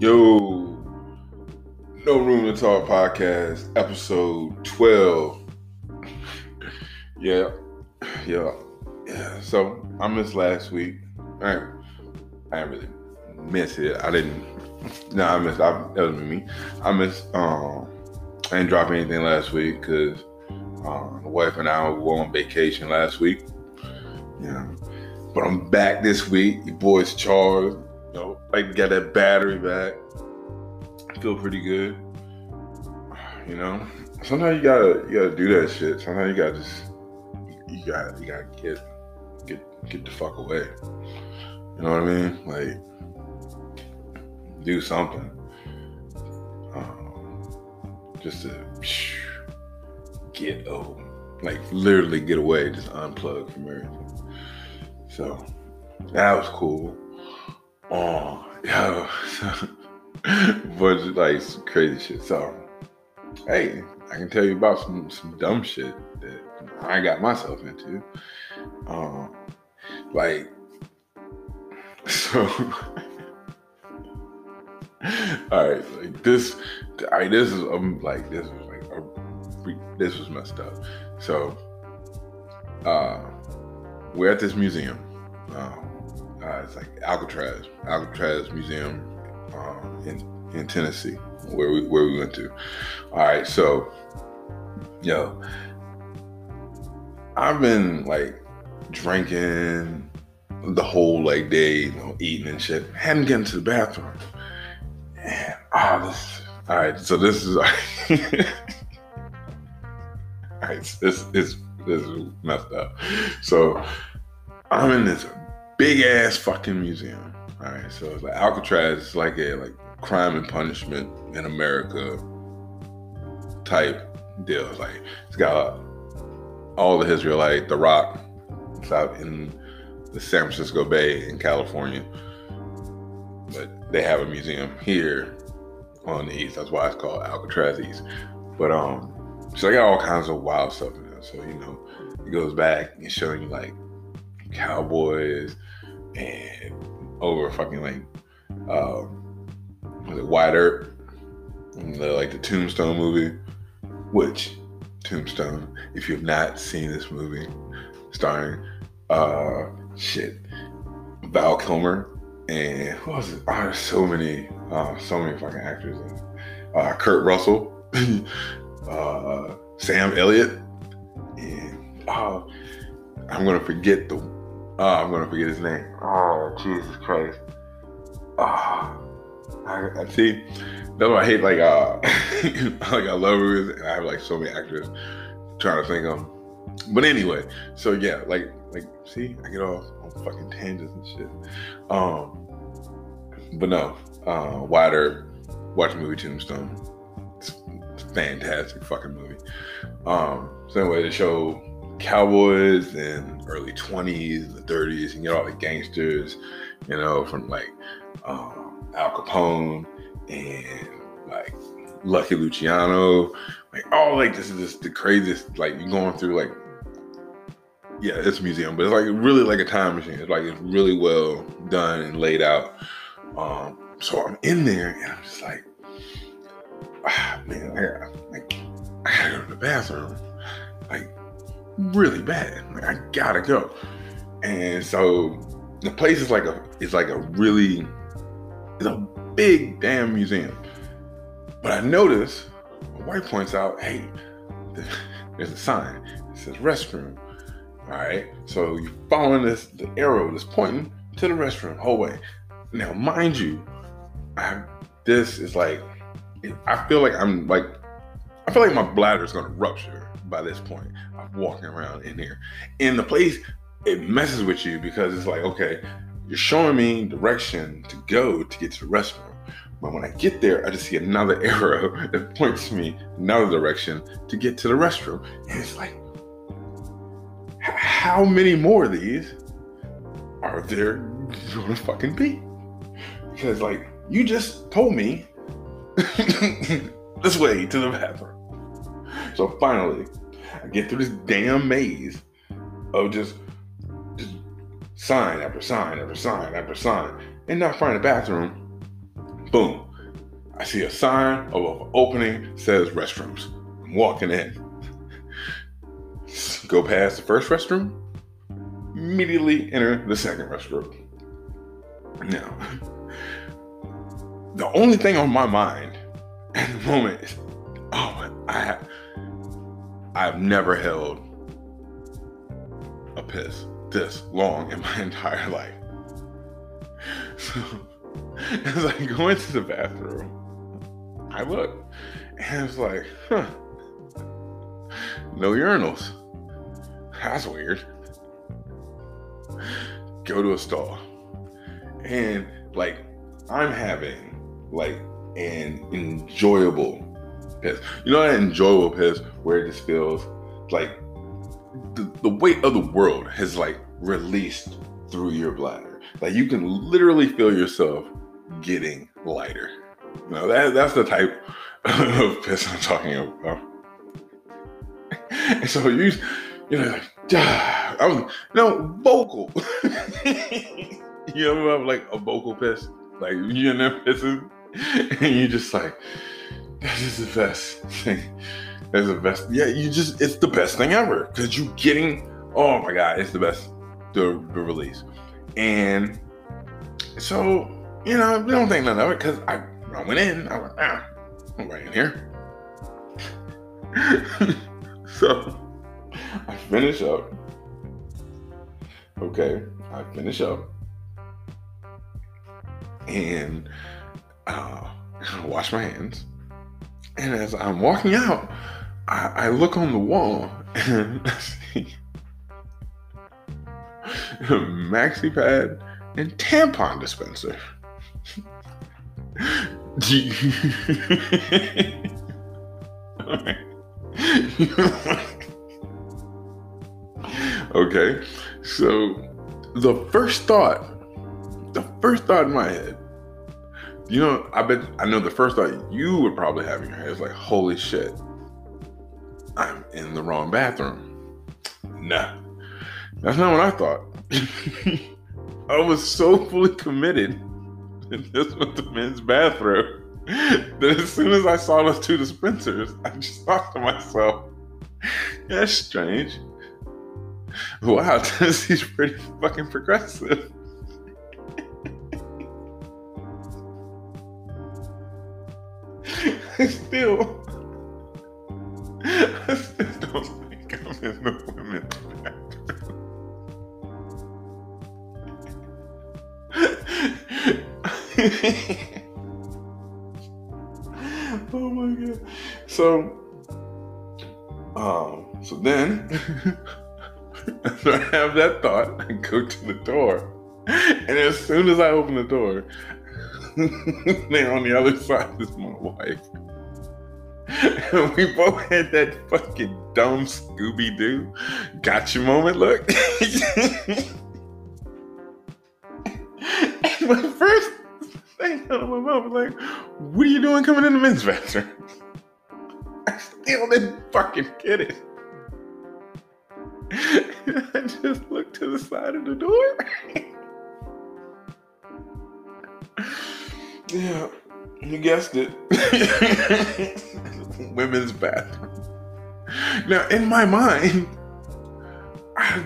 Yo, No Room to Talk podcast, episode 12. yeah, yeah, yeah. So I missed last week. I didn't really miss it. I didn't. No, nah, I missed. I, that was me. I missed. Um, I didn't drop anything last week because um, the wife and I were on vacation last week. Yeah, but I'm back this week. Your boy's charged. Know, like got that battery back. I feel pretty good. You know, sometimes you gotta you gotta do that shit. Sometimes you gotta just you gotta you gotta get get get the fuck away. You know what I mean? Like do something. Um, just to get oh, like literally get away, just unplug from everything. So that was cool. Oh, yeah. bunch of like crazy shit. So, hey, I can tell you about some some dumb shit that I got myself into. Um, like, so, all right, like this, right, this is um, like this was like a, this was messed up. So, uh, we're at this museum. Uh, uh, it's like Alcatraz, Alcatraz Museum uh, in in Tennessee, where we where we went to. All right, so yo, I've been like drinking the whole like day, you know, eating and shit. Hadn't gotten to the bathroom. And ah, oh, this. All right, so this is. all right, this is this is messed up. So I'm in this big ass fucking museum. All right, so it's like Alcatraz is like a like crime and punishment in America type deal. Like it's got all the like The Rock. It's out in the San Francisco Bay in California, but they have a museum here on the east. That's why it's called Alcatraz East. But um, so they got all kinds of wild stuff in there. So you know, it goes back and showing you like cowboys and over fucking like um was it Wyatt Earp, the, like the Tombstone movie, which Tombstone, if you have not seen this movie, starring uh shit Val Kilmer and who was it? Oh, there's so many, uh, so many fucking actors. Uh, Kurt Russell, uh, Sam Elliott, and oh, I'm gonna forget the Oh, I'm gonna forget his name. Oh, Jesus Christ. Oh, I, I see. That's why I hate like uh like I love movies and I have like so many actors trying to think of them. But anyway, so yeah, like like see, I get off on fucking tangents and shit. Um but no, uh Earp, watch the movie Tombstone. It's, it's a fantastic fucking movie. Um so anyway, the show cowboys in early 20s, the 30s, and get all the gangsters, you know, from like um, Al Capone and like Lucky Luciano, like all like this is just the craziest. Like you're going through like, yeah, it's a museum, but it's like really like a time machine. It's like it's really well done and laid out. Um, so I'm in there and I'm just like, ah, man, I like, I gotta go to the bathroom. Like, really bad. Like, I gotta go. And so the place is like a is like a really it's a big damn museum. But I notice my wife points out, hey, there's a sign. It says restroom. All right. So you're following this the arrow that's pointing to the restroom whole way. Now, mind you, I, this is like I feel like I'm like I feel like my bladder is gonna rupture by this point of walking around in here. In the place, it messes with you because it's like, okay, you're showing me direction to go to get to the restroom. But when I get there, I just see another arrow that points me another direction to get to the restroom. And it's like, how many more of these are there gonna fucking be? Because like you just told me this way to the bathroom. So finally, get through this damn maze of just, just sign after sign after sign after sign, and not find a bathroom. Boom. I see a sign of an opening says restrooms. I'm walking in. Go past the first restroom, immediately enter the second restroom. Now, the only thing on my mind at the moment is, oh, I have, I've never held a piss this long in my entire life. So, as I go into the bathroom, I look and it's like, huh, no urinals. That's weird. Go to a stall. And like, I'm having like an enjoyable piss. You know that enjoyable piss where it just feels like the, the weight of the world has like released through your bladder. Like you can literally feel yourself getting lighter. You know, that that's the type of piss I'm talking about. And so you you know like I was no vocal. you ever have like a vocal piss? Like you're in there pissing and you just like this is the best thing. That's the best. Yeah, you just it's the best thing ever because you getting. Oh my god, it's the best. The, the release, and so you know we don't think none of it because I I went in. I went ah, I'm right in here. so I finish up. Okay, I finish up, and uh, wash my hands. And as I'm walking out, I, I look on the wall and I see maxi pad and tampon dispenser. okay, so the first thought, the first thought in my head, you know, I bet I know the first thought you would probably have in your head is like, holy shit, I'm in the wrong bathroom. Nah, that's not what I thought. I was so fully committed that this was the men's bathroom that as soon as I saw those two dispensers, I just thought to myself, that's strange. Wow, Tennessee's pretty fucking progressive. Still I still don't think I'm in the women's bathroom. oh my god. So um so then after I have that thought, I go to the door. And as soon as I open the door, there on the other side is my wife. And we both had that fucking dumb Scooby Doo gotcha moment look. and my first thing out of my mouth was like, What are you doing coming in the men's bathroom? I still didn't fucking get it. I just looked to the side of the door. Yeah. You guessed it. Women's bathroom. Now, in my mind, I,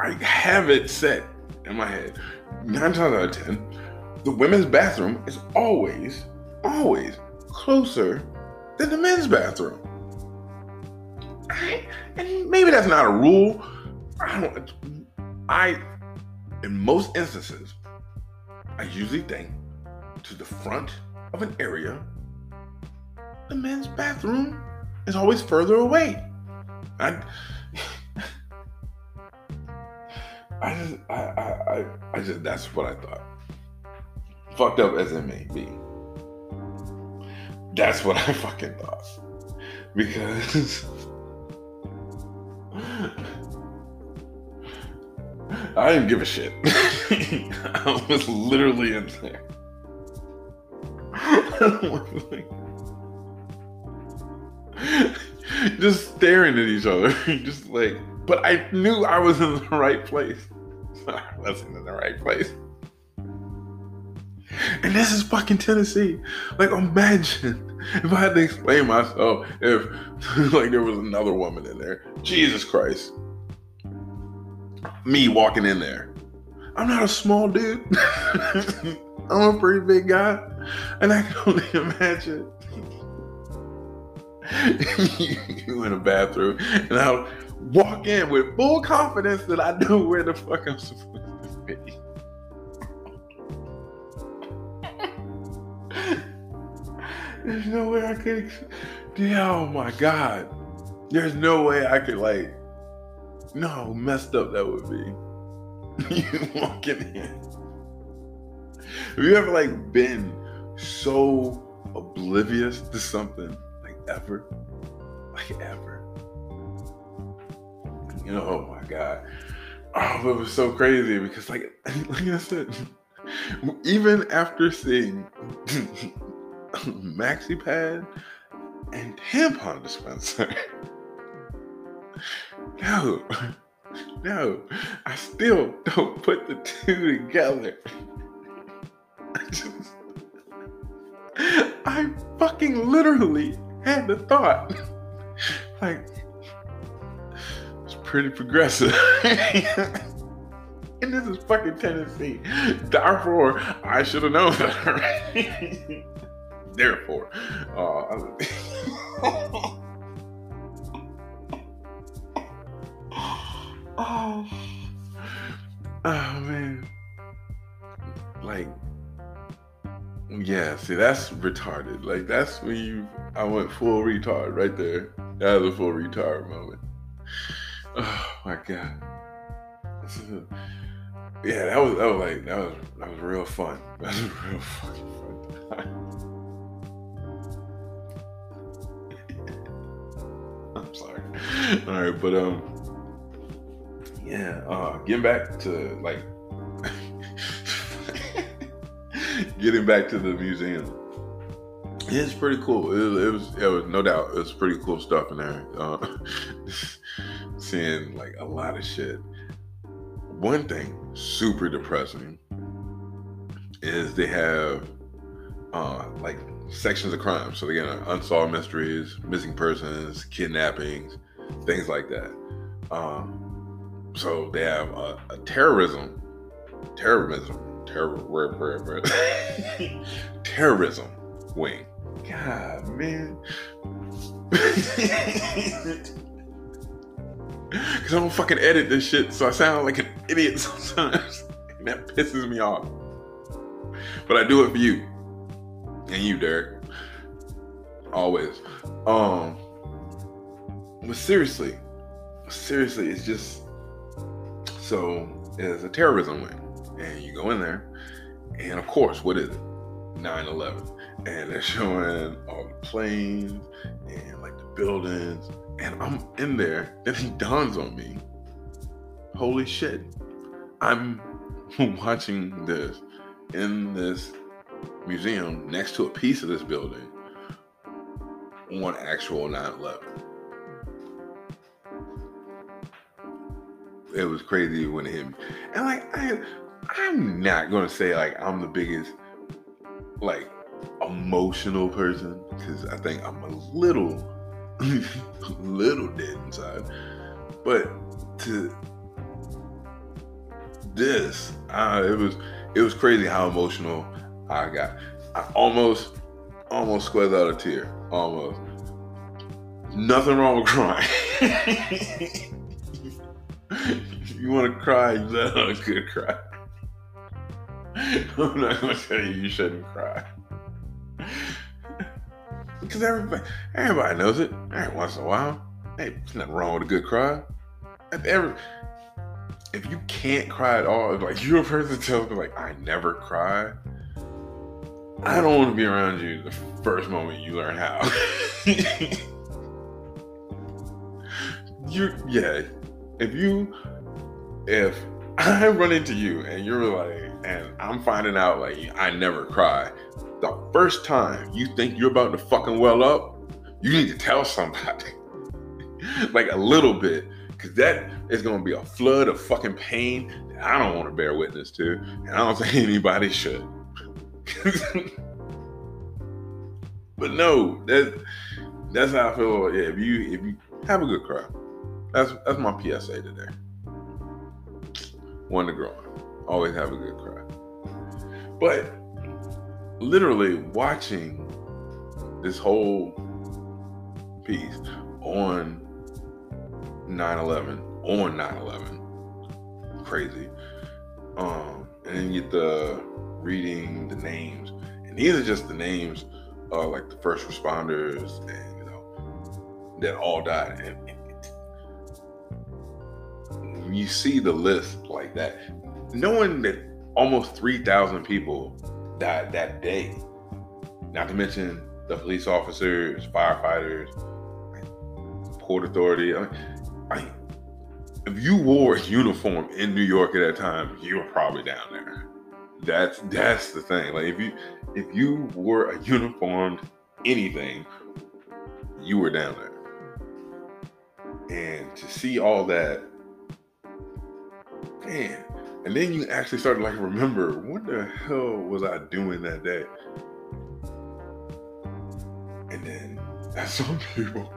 I have it set in my head. Nine times out of ten, the women's bathroom is always, always closer than the men's bathroom. And maybe that's not a rule. I don't. I, in most instances, I usually think to the front of an area, the men's bathroom is always further away. I, I just, I, I, I, I just, that's what I thought. Fucked up as it may be. That's what I fucking thought. Because I didn't give a shit. I was literally in there. just staring at each other, just like. But I knew I was in the right place. I wasn't in the right place. And this is fucking Tennessee. Like, imagine if I had to explain myself if like there was another woman in there. Jesus Christ. Me walking in there. I'm not a small dude. I'm a pretty big guy. And I can only imagine you in a bathroom. And I'll walk in with full confidence that I know where the fuck I'm supposed to be. There's no way I could. Yeah, oh my god. There's no way I could like. No, messed up that would be. you walking in. Have you ever like been so oblivious to something like ever? Like ever? You know, oh my god. Oh, it was so crazy because like like I said, even after seeing maxi pad and tampon dispenser. No, no, I still don't put the two together. I fucking literally had the thought, like, it's pretty progressive. and this is fucking Tennessee. Therefore, I should have known better therefore. Uh, oh, oh man, like, yeah. See, that's retarded. Like, that's when you. I went full retard right there. That was a full retard moment. Oh my god. Yeah, that was that was like that was that was real fun. That was real fucking fun. I'm sorry. All right, but um, yeah. Uh, getting back to like, getting back to the museum. It's pretty cool. It, it, was, it was no doubt, it was pretty cool stuff in there. Uh, seeing like a lot of shit. One thing super depressing is they have uh, like sections of crime. So again, unsolved mysteries, missing persons, kidnappings, things like that. Um, so they have a, a terrorism, terrorism, terror, terrorism wing. God, man. Cause I don't fucking edit this shit, so I sound like an idiot sometimes. and that pisses me off. But I do it for you and you, Derek. Always. Um, but seriously, seriously, it's just so it's a terrorism wing, and you go in there, and of course, what is it? 9/11, and they're showing all the planes and like the buildings, and I'm in there, and it dawns on me, holy shit, I'm watching this in this museum next to a piece of this building on actual 9/11. It was crazy when it hit me, and like I, I'm not gonna say like I'm the biggest like emotional person because I think I'm a little, little dead inside, but to this, it was it was crazy how emotional I got. I almost, almost squeezed out a tear. Almost. Nothing wrong with crying. you want to cry, you let a good cry. I'm not gonna tell you you shouldn't cry. because everybody, everybody knows it. Every once in a while, hey, there's nothing wrong with a good cry. If Every, if you can't cry at all, if like you're a person tells me like I never cry, I don't want to be around you the first moment you learn how. you yeah. If you if I run into you and you're like and I'm finding out like I never cry, the first time you think you're about to fucking well up, you need to tell somebody. like a little bit. Cause that is gonna be a flood of fucking pain that I don't want to bear witness to. And I don't think anybody should. but no, that that's how I feel. Yeah, if you if you have a good cry, that's that's my PSA today. One to grow Always have a good cry. But literally watching this whole piece on 9-11 on 9-11 crazy um and then you get the reading the names and these are just the names of like the first responders and you know that all died and you see the list like that knowing that almost 3000 people died that day not to mention the police officers firefighters port authority I I, if you wore a uniform in New York at that time, you were probably down there. That's that's the thing. Like if you if you wore a uniformed anything, you were down there. And to see all that, man, and then you actually start to like remember what the hell was I doing that day? And then some people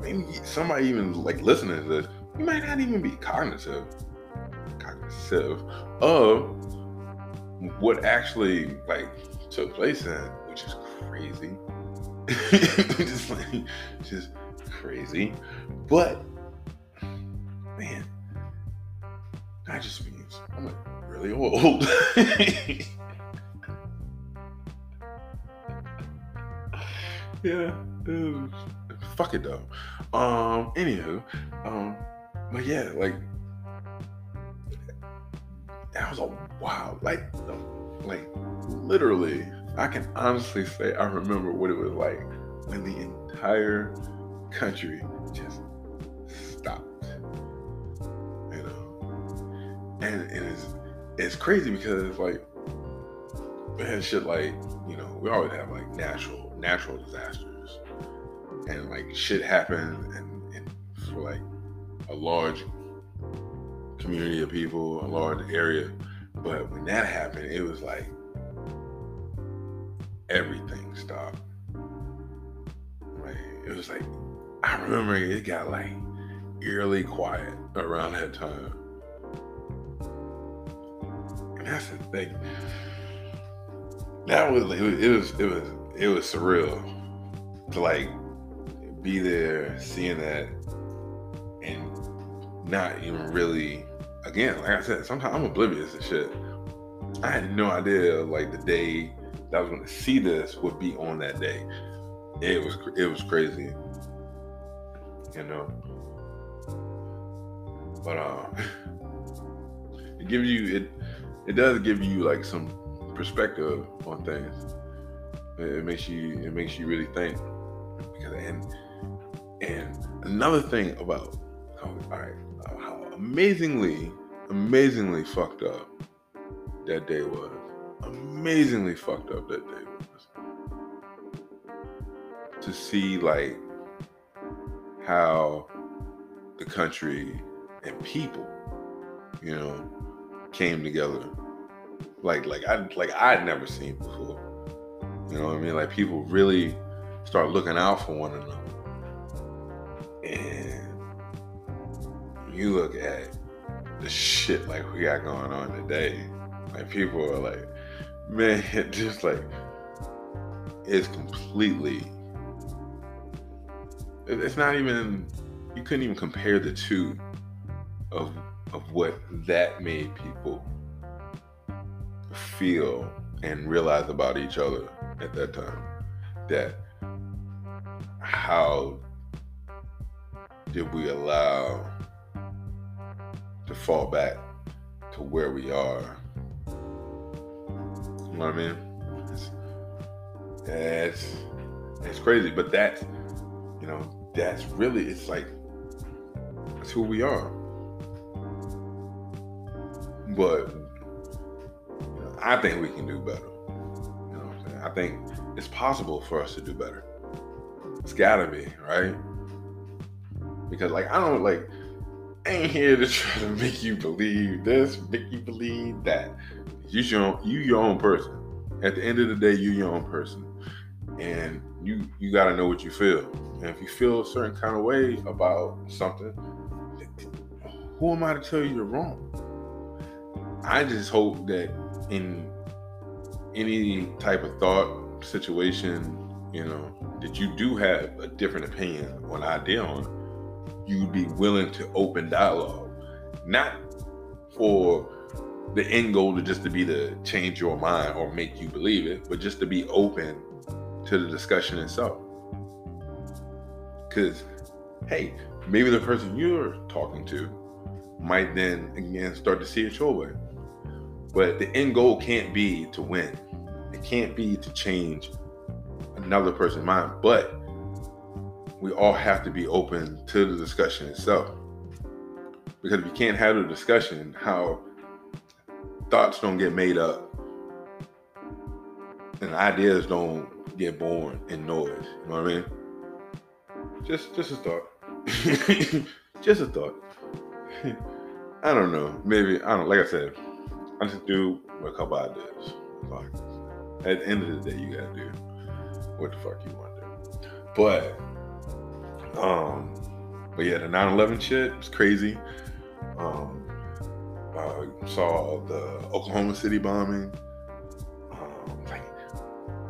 maybe somebody even like listening to this, you might not even be cognitive, cognitive of what actually like took place in, which is crazy. just like just crazy. But man, just means I'm like really old. yeah fuck it though. Um, anywho, um, but yeah, like that was a wild, like, like literally, I can honestly say I remember what it was like when the entire country just and, and it's it's crazy because like had shit like you know we always have like natural natural disasters and like shit happened and, and for like a large community of people, a large area. But when that happened, it was like everything stopped. Like it was like I remember it got like eerily quiet around that time. That's the thing. That was it was it was it was, it was surreal to like be there, seeing that, and not even really. Again, like I said, sometimes I'm oblivious to shit. I had no idea like the day that I was going to see this would be on that day. It was it was crazy, you know. But uh, it gives you it it does give you like some perspective on things. It makes you it makes you really think because and and another thing about how, all right, how amazingly, amazingly fucked up that day was. Amazingly fucked up that day was. To see like how the country and people, you know, came together. Like like I like I'd never seen before. You know what I mean? Like people really start looking out for one another and you look at the shit like we got going on today, like people are like, man, just like it's completely. It's not even. You couldn't even compare the two of of what that made people feel and realize about each other at that time. That how did we allow to fall back to where we are? You know what I mean? It's, that's it's crazy, but that's you know that's really it's like it's who we are. But you know, I think we can do better. You know what I'm saying? I think it's possible for us to do better. It's gotta be, right? because like I don't like I ain't here to try to make you believe this, make you believe that. You your own, you your own person. At the end of the day, you your own person, and you you got to know what you feel. And if you feel a certain kind of way about something, who am I to tell you you're wrong? I just hope that in any type of thought situation, you know, that you do have a different opinion or an idea on, you'd be willing to open dialogue, not for the end goal to just to be to change your mind or make you believe it, but just to be open to the discussion itself. Because, hey, maybe the person you're talking to might then again start to see it your way. But the end goal can't be to win. It can't be to change another person's mind. But we all have to be open to the discussion itself. Because if you can't have the discussion, how thoughts don't get made up and ideas don't get born in noise. You know what I mean? Just just a thought. just a thought. I don't know. Maybe I don't. Like I said, I just do a couple ideas. Like, at the end of the day, you gotta do what the fuck you want to do. But, um, but yeah, the 9/11 shit was crazy. Um, I saw the Oklahoma City bombing. Um, like,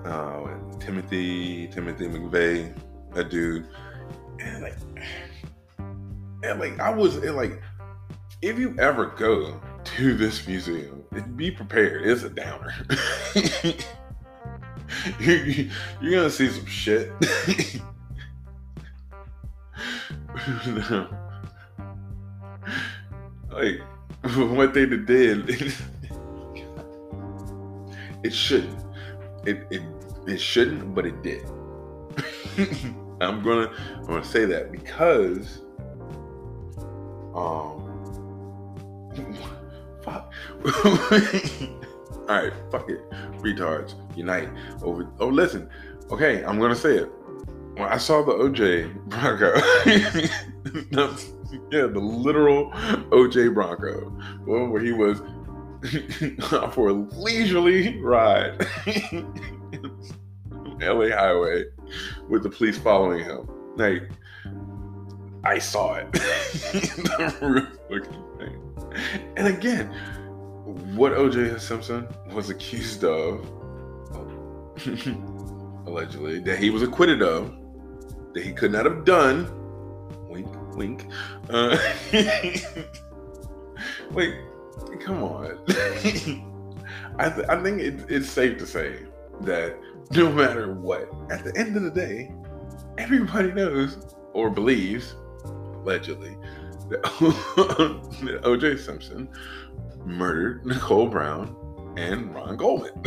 uh, Timothy Timothy McVeigh, that dude, and like, and like I was and like if you ever go to this museum, be prepared. It's a downer. you, are gonna see some shit. like what they did, it shouldn't. It it it shouldn't, but it did. I'm gonna I'm gonna say that because um fuck. All right, fuck it. Retards, unite over. Oh, listen. Okay, I'm gonna say it. When I saw the OJ Bronco, yeah, the literal OJ Bronco, where he was for a leisurely ride, LA highway, with the police following him. Like, I saw it. and again, what OJ Simpson was accused of, allegedly, that he was acquitted of, that he could not have done, wink, wink. Uh, wait, come on. I, th- I think it, it's safe to say that no matter what, at the end of the day, everybody knows or believes, allegedly, that OJ Simpson murdered Nicole Brown and Ron Goldman.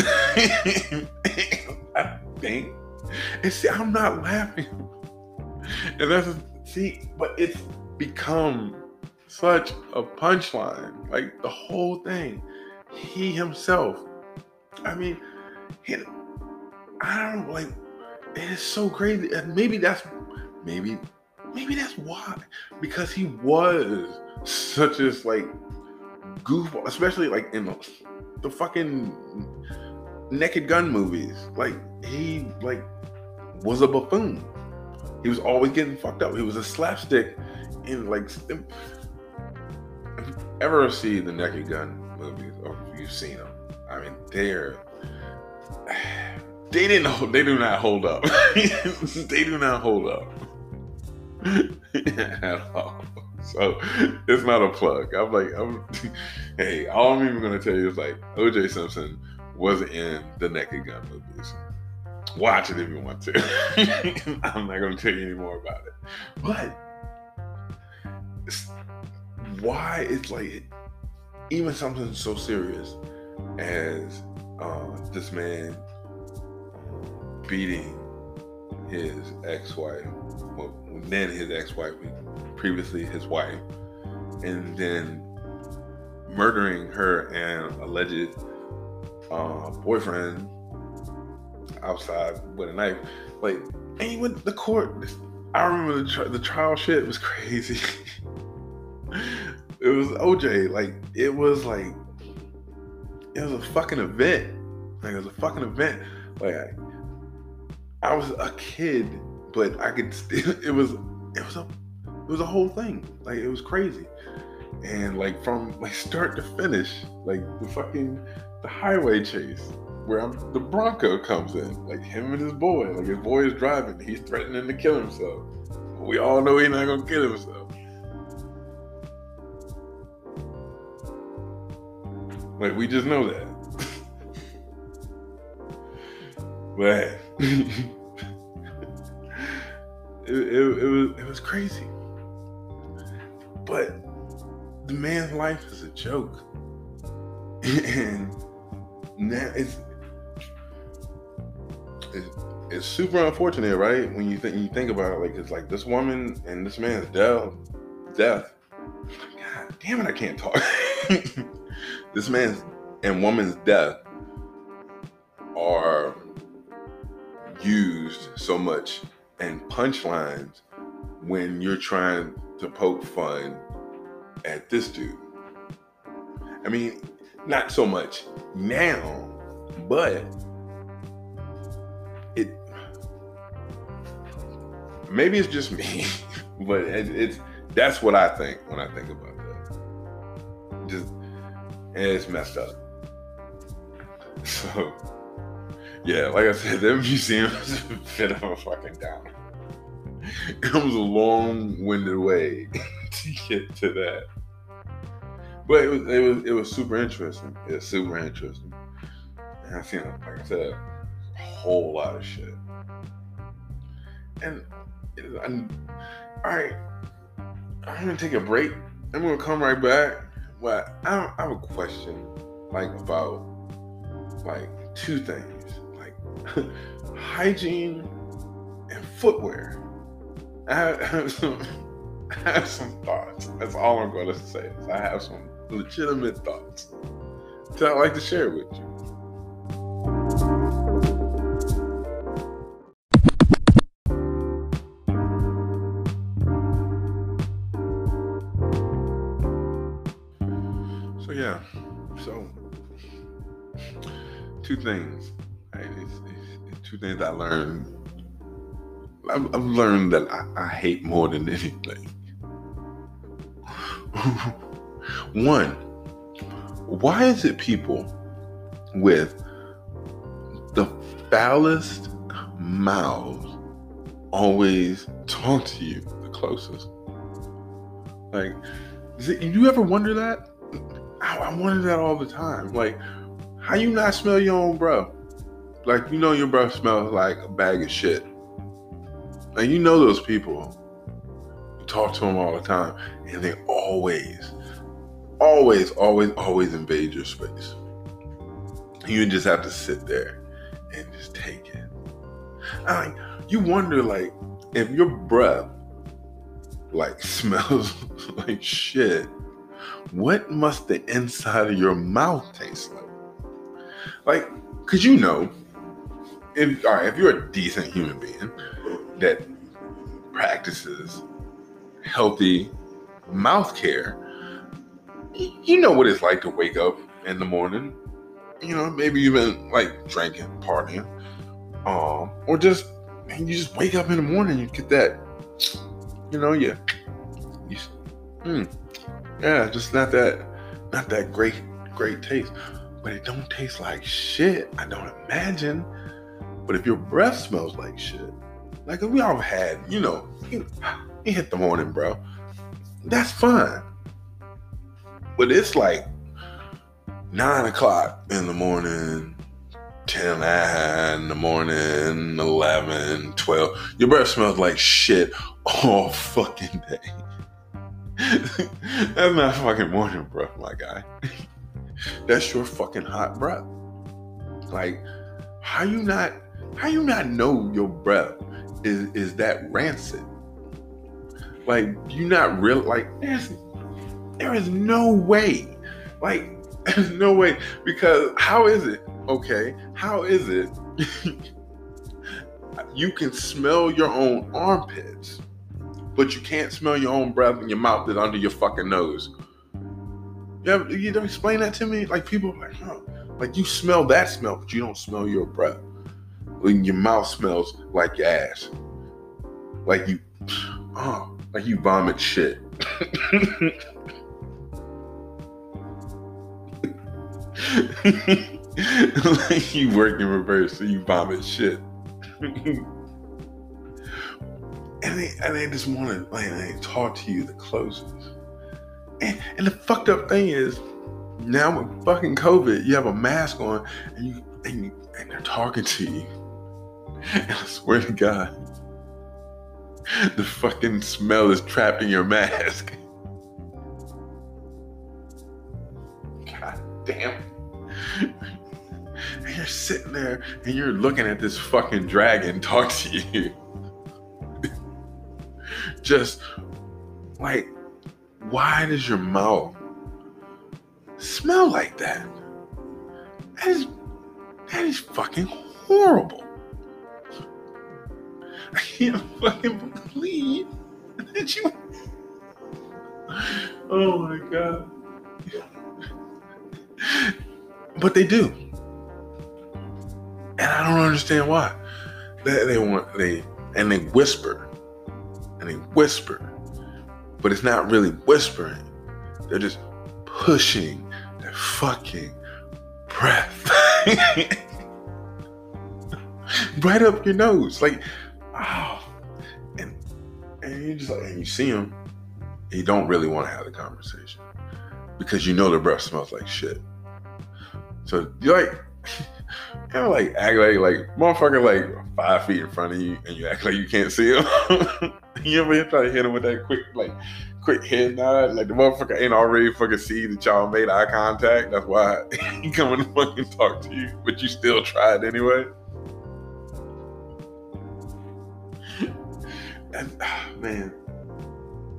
I think, and see, I'm not laughing, and that's see, but it's become such a punchline. Like the whole thing, he himself. I mean, he, I don't like it is so crazy. Maybe that's maybe maybe that's why because he was such as like goofball, especially like in the, the fucking Naked Gun movies. Like he like was a buffoon. He was always getting fucked up. He was a slapstick in like. If you ever see the Naked Gun movies, or you've seen them, I mean, they're they didn't they do not hold up. they do not hold up at all. So it's not a plug. I'm like, I'm hey, all I'm even gonna tell you is like OJ Simpson was in the Naked Gun movies. Watch it if you want to. I'm not gonna tell you any more about it. But it's, why it's like even something so serious as uh, this man beating his ex-wife, well, then his ex-wife, previously his wife, and then murdering her and alleged uh, boyfriend outside with a knife. Like, and he went to the court. I remember the, tri- the trial shit was crazy. it was OJ. Like, it was like it was a fucking event. Like it was a fucking event. Like I, I was a kid, but I could still. It was it was a it was a whole thing. Like it was crazy, and like from like start to finish, like the fucking the highway chase where I'm, the Bronco comes in, like him and his boy. Like his boy is driving, he's threatening to kill himself. We all know he's not gonna kill himself. Like we just know that. but it, it, it was it was crazy. But the man's life is a joke. and now it's, it's it's super unfortunate, right? When you think you think about it, like it's like this woman and this man's death death. God damn it, I can't talk. this man's and woman's death are used so much and punchlines when you're trying to poke fun at this dude. I mean, not so much now, but it maybe it's just me, but it, it's that's what I think when I think about that. Just it's messed up. So yeah, like I said, that museum was a bit of a fucking downer. It was a long-winded way to get to that. But it was it was it was super interesting. It was super interesting. And I seen like I said, a whole lot of shit. And I'm all right. I'm gonna take a break. I'm gonna come right back. But I, I have a question, like about like two things, hygiene and footwear. I have, some, I have some thoughts. That's all I'm going to say. I have some legitimate thoughts that I'd like to share with you. So yeah, so two things. Things I learned. I've, I've learned that I, I hate more than anything. One, why is it people with the foulest mouths always talk to you the closest? Like, it, you ever wonder that? I, I wonder that all the time. Like, how you not smell your own bro? Like, you know your breath smells like a bag of shit. And you know those people. You talk to them all the time, and they always always, always, always invade your space. You just have to sit there and just take it. I you wonder like if your breath like smells like shit, what must the inside of your mouth taste like? Like, cause you know, if all right, if you're a decent human being that practices healthy mouth care, you know what it's like to wake up in the morning. You know, maybe been like drinking, partying, um, or just you just wake up in the morning, you get that, you know, yeah, you, mm, yeah, just not that, not that great, great taste, but it don't taste like shit. I don't imagine. But if your breath smells like shit, like we all had, you know, you, you hit the morning, bro. That's fine. But it's like nine o'clock in the morning, 10 in the morning, 11, 12. Your breath smells like shit all fucking day. That's not fucking morning breath, my guy. That's your fucking hot breath. Like, how you not how you not know your breath is is that rancid? Like, you not real like there's there is no way. Like, there's no way. Because how is it? Okay, how is it? you can smell your own armpits, but you can't smell your own breath in your mouth that's under your fucking nose. You ever, you don't explain that to me? Like people like, oh, Like you smell that smell, but you don't smell your breath. When your mouth smells like your ass. Like you oh, like you vomit shit. like you work in reverse, so you vomit shit. and they and they just want to like they talk to you the closest. And, and the fucked up thing is, now with fucking COVID, you have a mask on and you and, you, and they're talking to you. I swear to God, the fucking smell is trapped in your mask. God damn. And you're sitting there and you're looking at this fucking dragon talk to you. Just like, why does your mouth smell like that? That is that is fucking horrible. I can't fucking believe that you. Oh my god. But they do. And I don't understand why. They, they want they and they whisper. And they whisper. But it's not really whispering. They're just pushing their fucking breath. right up your nose. Like, and you just like and you see him, and you don't really want to have the conversation. Because you know the breath smells like shit. So you like kind of like act like like motherfucker like five feet in front of you and you act like you can't see him. you ever try to hit him with that quick like quick head nod? Like the motherfucker ain't already fucking see that y'all made eye contact. That's why he coming to fucking talk to you, but you still tried anyway. And, ah, man,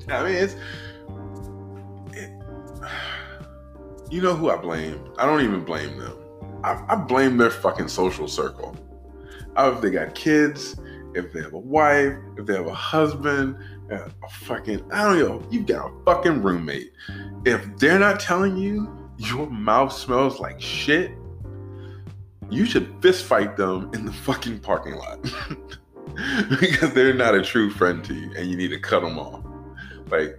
I mean it's you know who I blame? I don't even blame them. I, I blame their fucking social circle. if they got kids, if they have a wife, if they have a husband, a fucking, I don't know, you got a fucking roommate. If they're not telling you your mouth smells like shit, you should fist fight them in the fucking parking lot. because they're not a true friend to you and you need to cut them off. Like,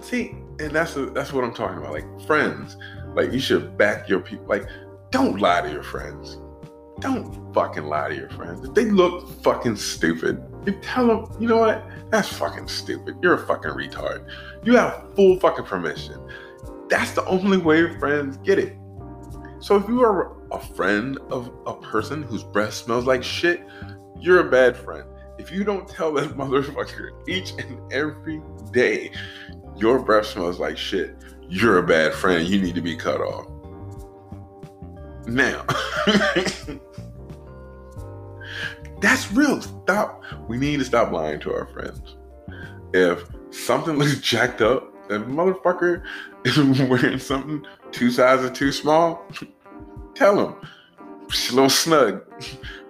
See, and that's a, that's what I'm talking about. Like friends, like you should back your people. Like, don't lie to your friends. Don't fucking lie to your friends. If they look fucking stupid, you tell them, you know what? That's fucking stupid. You're a fucking retard. You have full fucking permission. That's the only way friends get it. So if you are a friend of a person whose breath smells like shit, you're a bad friend. If you don't tell that motherfucker each and every day your breath smells like shit, you're a bad friend. You need to be cut off. Now, that's real. Stop. We need to stop lying to our friends. If something looks jacked up, if motherfucker is wearing something two sizes too small, tell him. She's a little snug.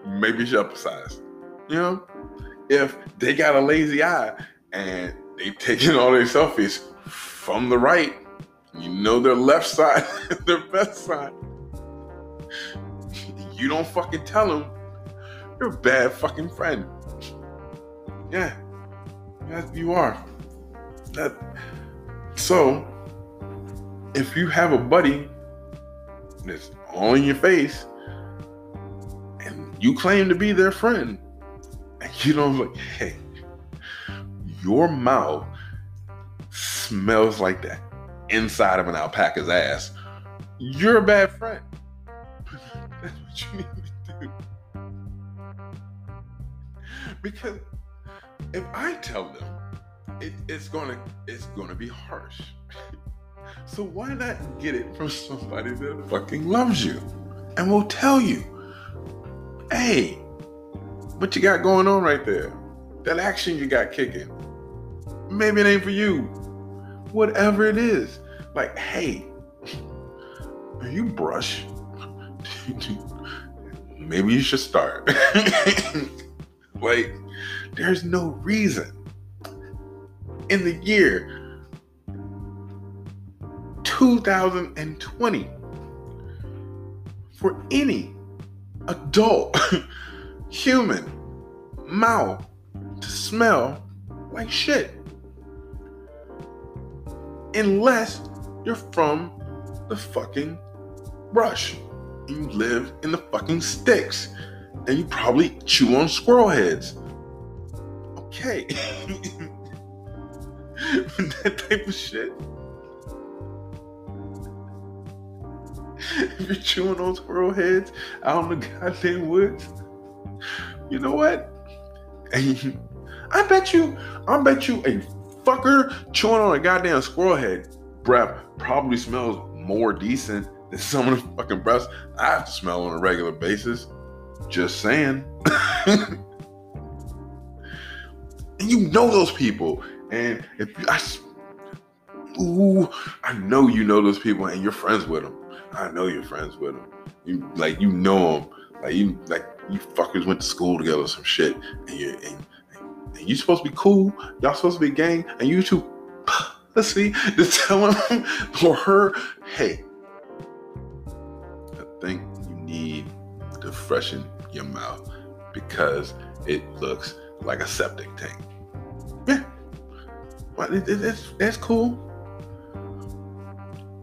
Maybe she up a size. You know? If they got a lazy eye and they taking all their selfies from the right. You know their left side, their best side. You don't fucking tell them. You're a bad fucking friend. Yeah. You are. That so if you have a buddy that's all in your face and you claim to be their friend and you don't like, hey, your mouth smells like the inside of an alpaca's ass, you're a bad friend. That's what you need to do. Because if I tell them, it, it's gonna it's gonna be harsh. so why not get it from somebody that fucking loves you and will tell you, hey, what you got going on right there? That action you got kicking Maybe it ain't for you. Whatever it is. Like, hey, you brush. Maybe you should start. like, there's no reason. In the year 2020, for any adult human mouth to smell like shit. Unless you're from the fucking brush. and You live in the fucking sticks. And you probably chew on squirrel heads. Okay. that type of shit. if you're chewing on squirrel heads out in the goddamn woods, you know what? I bet you, I bet you a fucker chewing on a goddamn squirrel head breath probably smells more decent than some of the fucking breaths I have to smell on a regular basis. Just saying. and you know those people. And if I, ooh, I know you know those people and you're friends with them. I know you're friends with them. You like you know them. Like you like you fuckers went to school together, some shit, and you and, and you supposed to be cool. Y'all supposed to be gang, and you two pussy just telling him or her, hey, I think you need to freshen your mouth because it looks like a septic tank. Yeah, but it, it, it's it's cool.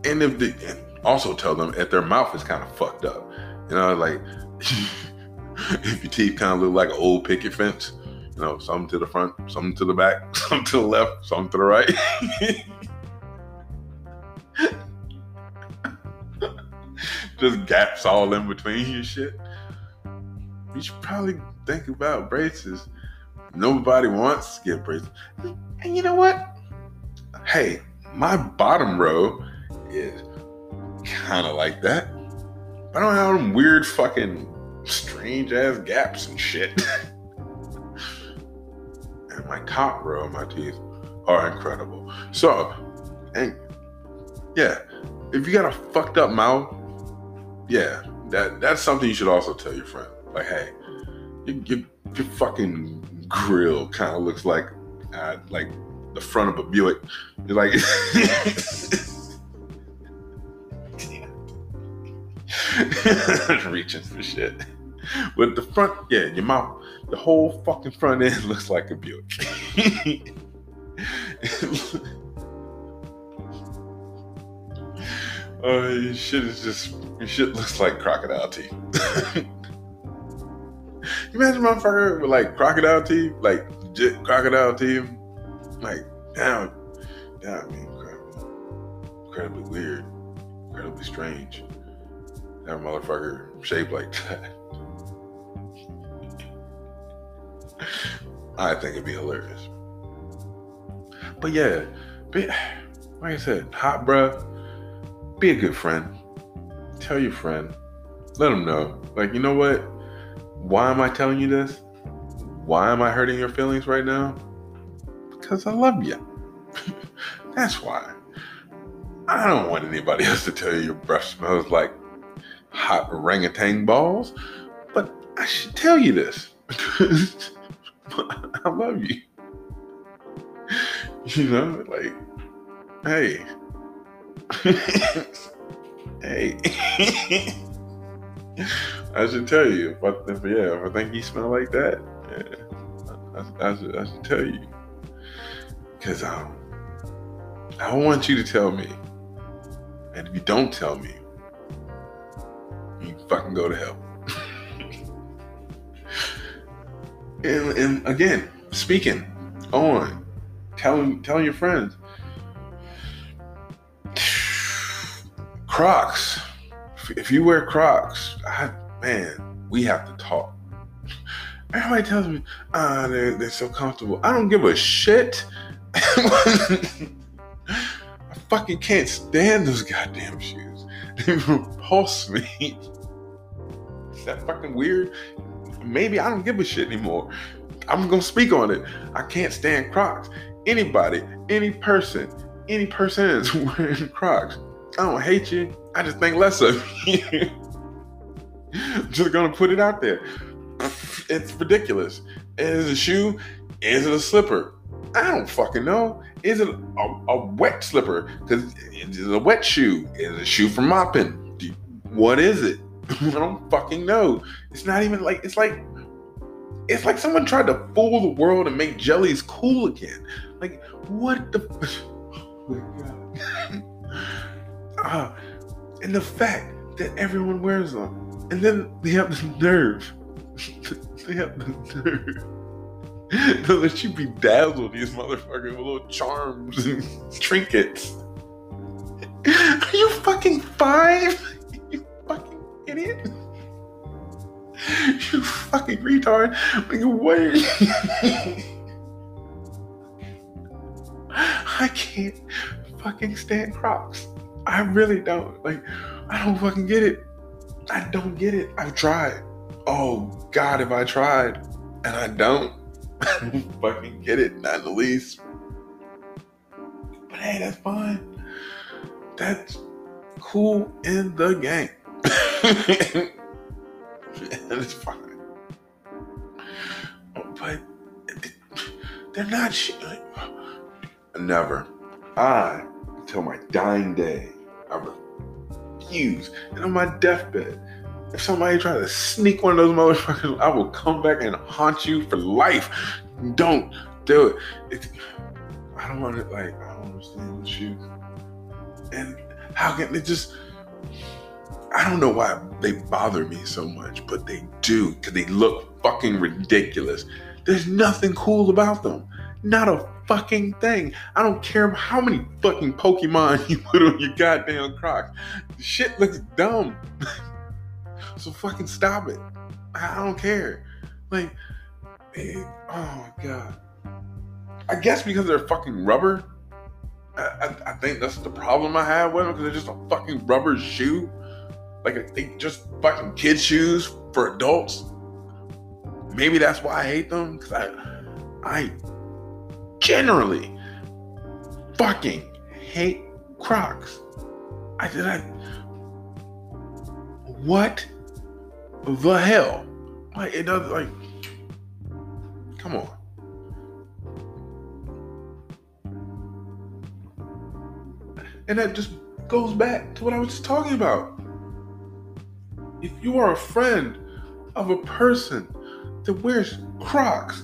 And if the and also tell them if their mouth is kind of fucked up, you know, like if your teeth kind of look like an old picket fence, you know, some to the front, some to the back, some to the left, some to the right. Just gaps all in between your shit. You should probably think about braces. Nobody wants to get braces. And you know what? Hey, my bottom row is kind of like that. I don't have them weird fucking strange ass gaps and shit. and my of my teeth are incredible. So, and yeah, if you got a fucked up mouth, yeah, that that's something you should also tell your friend. Like, hey, your, your, your fucking grill kind of looks like uh, like the front of a Buick. You're like. reaching for shit. With the front, yeah, your mouth, the whole fucking front end looks like a Buick. Oh, your shit is just your shit looks like crocodile teeth. you imagine motherfucker with like crocodile teeth, like legit crocodile teeth, like damn, damn, be incredible, incredibly weird, incredibly strange. That motherfucker shaped like that. I think it'd be hilarious. But yeah, be, like I said, hot bruh, be a good friend. Tell your friend. Let them know. Like, you know what? Why am I telling you this? Why am I hurting your feelings right now? Because I love you. That's why. I don't want anybody else to tell you your breath smells like hot orangutan balls, but I should tell you this I love you. You know, like, hey, hey, I should tell you. But if, yeah, if I think you smell like that, yeah, I, I, should, I should tell you because um, I want you to tell me, and if you don't tell me, you fucking go to hell. And, and again, speaking on telling telling your friends. Crocs. If you wear Crocs, I, man, we have to talk. Everybody tells me, ah, they're, they're so comfortable. I don't give a shit. I fucking can't stand those goddamn shoes. They repulse me. Is that fucking weird? Maybe I don't give a shit anymore. I'm gonna speak on it. I can't stand Crocs. Anybody, any person, any person is wearing Crocs. I don't hate you. I just think less of you. just gonna put it out there. It's ridiculous. Is it a shoe? Is it a slipper? I don't fucking know. Is it a, a wet slipper? Because it's a wet shoe. Is it a shoe for mopping? What is it? I don't fucking know. It's not even like it's like it's like someone tried to fool the world and make jellies cool again. Like what the oh my god. uh, and the fact that everyone wears them. And then they have the nerve. they have the nerve to let you bedazzle these motherfuckers with little charms and trinkets. Are you fucking five? Idiot. You fucking retard. Like, what? I can't fucking stand Crocs. I really don't. Like, I don't fucking get it. I don't get it. I've tried. Oh God, if I tried, and I don't, I don't fucking get it, not in the least. But hey, that's fine. That's cool in the game. It's fine. Oh, but they're not. Sh- Never. I, until my dying day, I refuse. And on my deathbed, if somebody try to sneak one of those motherfuckers, I will come back and haunt you for life. Don't do it. I don't want to like. I don't understand the shoes. And how can it just? I don't know why they bother me so much, but they do because they look fucking ridiculous. There's nothing cool about them. Not a fucking thing. I don't care how many fucking Pokemon you put on your goddamn Crocs. Shit looks dumb. so fucking stop it. I don't care. Like, oh my god. I guess because they're fucking rubber. I, I, I think that's the problem I have with them because they're just a fucking rubber shoe. Like they just fucking kid shoes for adults. Maybe that's why I hate them because I, I generally fucking hate Crocs. I did I. What the hell? Like it does like. Come on. And that just goes back to what I was just talking about. If you are a friend of a person that wears Crocs,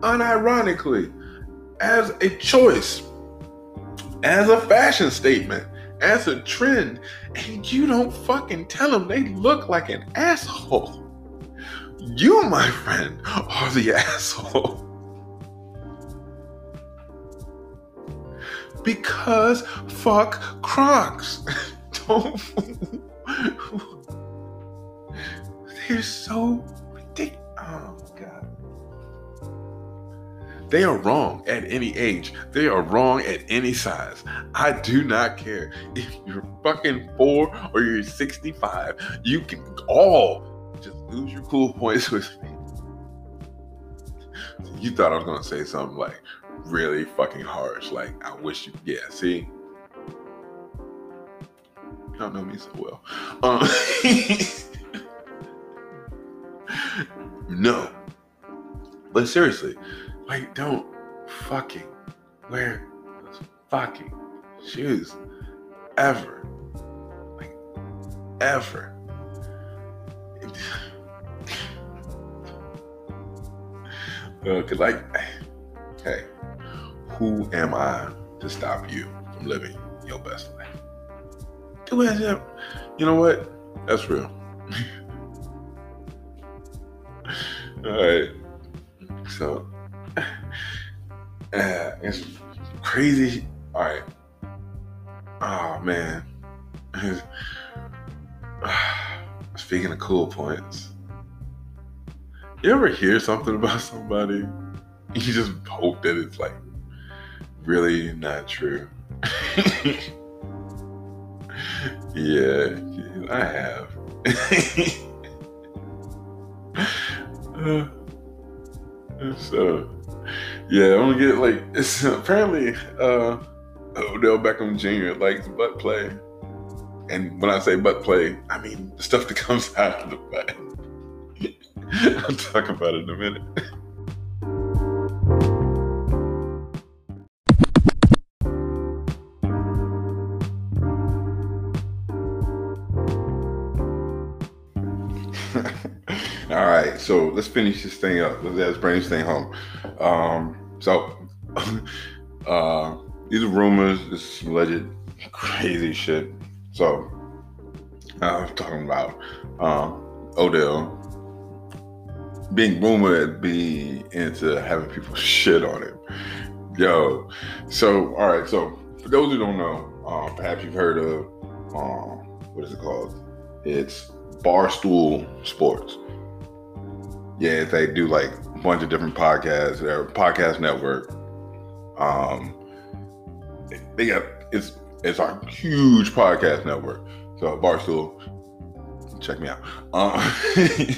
unironically, as a choice, as a fashion statement, as a trend, and you don't fucking tell them they look like an asshole. You, my friend, are the asshole. Because fuck Crocs. don't. They're so ridiculous. Oh, God. They are wrong at any age. They are wrong at any size. I do not care. If you're fucking four or you're 65, you can all just lose your cool points with me. You thought I was gonna say something like really fucking harsh. Like, I wish you, yeah, see? You don't know me so well. Um, no. But seriously, like, don't fucking wear those fucking shoes ever. Like, ever. uh, Cause like, hey, who am I to stop you from living your best life? Do as it. You know what? That's real. All right. So uh, it's crazy. All right. Oh man. Speaking of cool points, you ever hear something about somebody? You just hope that it's like really not true. yeah, I have. uh, so yeah, I'm gonna get like it's apparently uh Odell Beckham Jr. likes butt play. And when I say butt play, I mean the stuff that comes out of the butt. I'll talk about it in a minute. So let's finish this thing up. Let's bring this thing home. Um, so, uh, these are rumors. This is alleged crazy shit. So, I'm talking about um, Odell being rumored be into having people shit on him. Yo, so all right. So for those who don't know, uh, perhaps you've heard of um, what is it called? It's Barstool Sports. Yeah, they do like a bunch of different podcasts. Their podcast network. Um, they got it's it's a huge podcast network. So Barstool, check me out. Uh,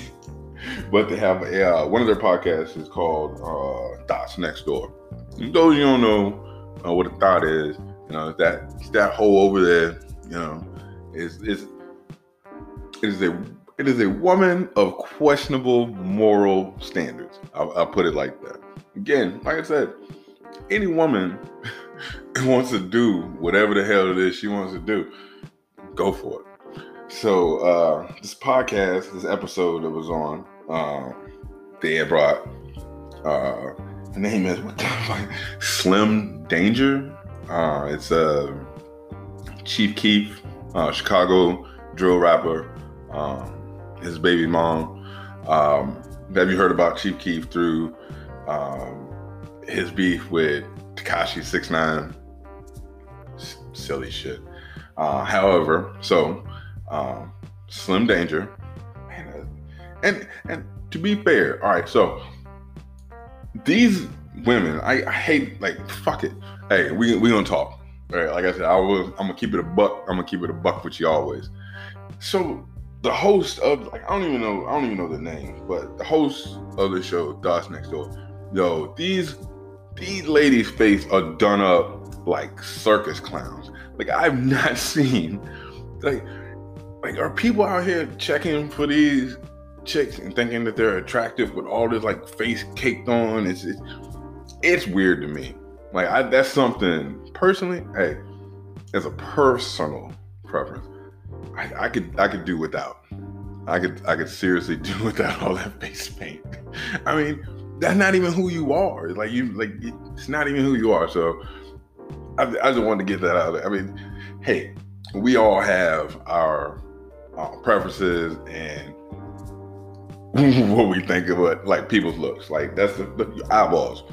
but they have a, uh, one of their podcasts is called uh, Thots Next Door. And those you don't know uh, what a thought is, you know, that that hole over there, you know, is is is a it is a woman of questionable moral standards. I'll, I'll put it like that. Again, like I said, any woman wants to do whatever the hell it is she wants to do, go for it. So uh, this podcast, this episode that was on, uh, they had brought uh, the name is what the fuck? Slim Danger. Uh, it's uh, Chief Keef, uh, Chicago drill rapper. Um, his baby mom. Um, have you heard about Chief Keef through um, his beef with Tekashi Six Nine? Silly shit. Uh, however, so um, Slim Danger, and, uh, and and to be fair, all right. So these women, I, I hate like fuck it. Hey, we we gonna talk. All right, like I said, I was I'm gonna keep it a buck. I'm gonna keep it a buck with you always. So the host of like I don't even know I don't even know the name, but the host of the show, Dots Next Door, yo, these these ladies' face are done up like circus clowns. Like I've not seen like like are people out here checking for these chicks and thinking that they're attractive with all this like face caked on? It's it's, it's weird to me. Like I, that's something personally. Hey, as a personal preference, I, I could I could do without. I could I could seriously do without all that face paint. I mean, that's not even who you are. Like you like it's not even who you are. So I, I just wanted to get that out. I mean, hey, we all have our uh, preferences and what we think of what like people's looks. Like that's the, the eyeballs.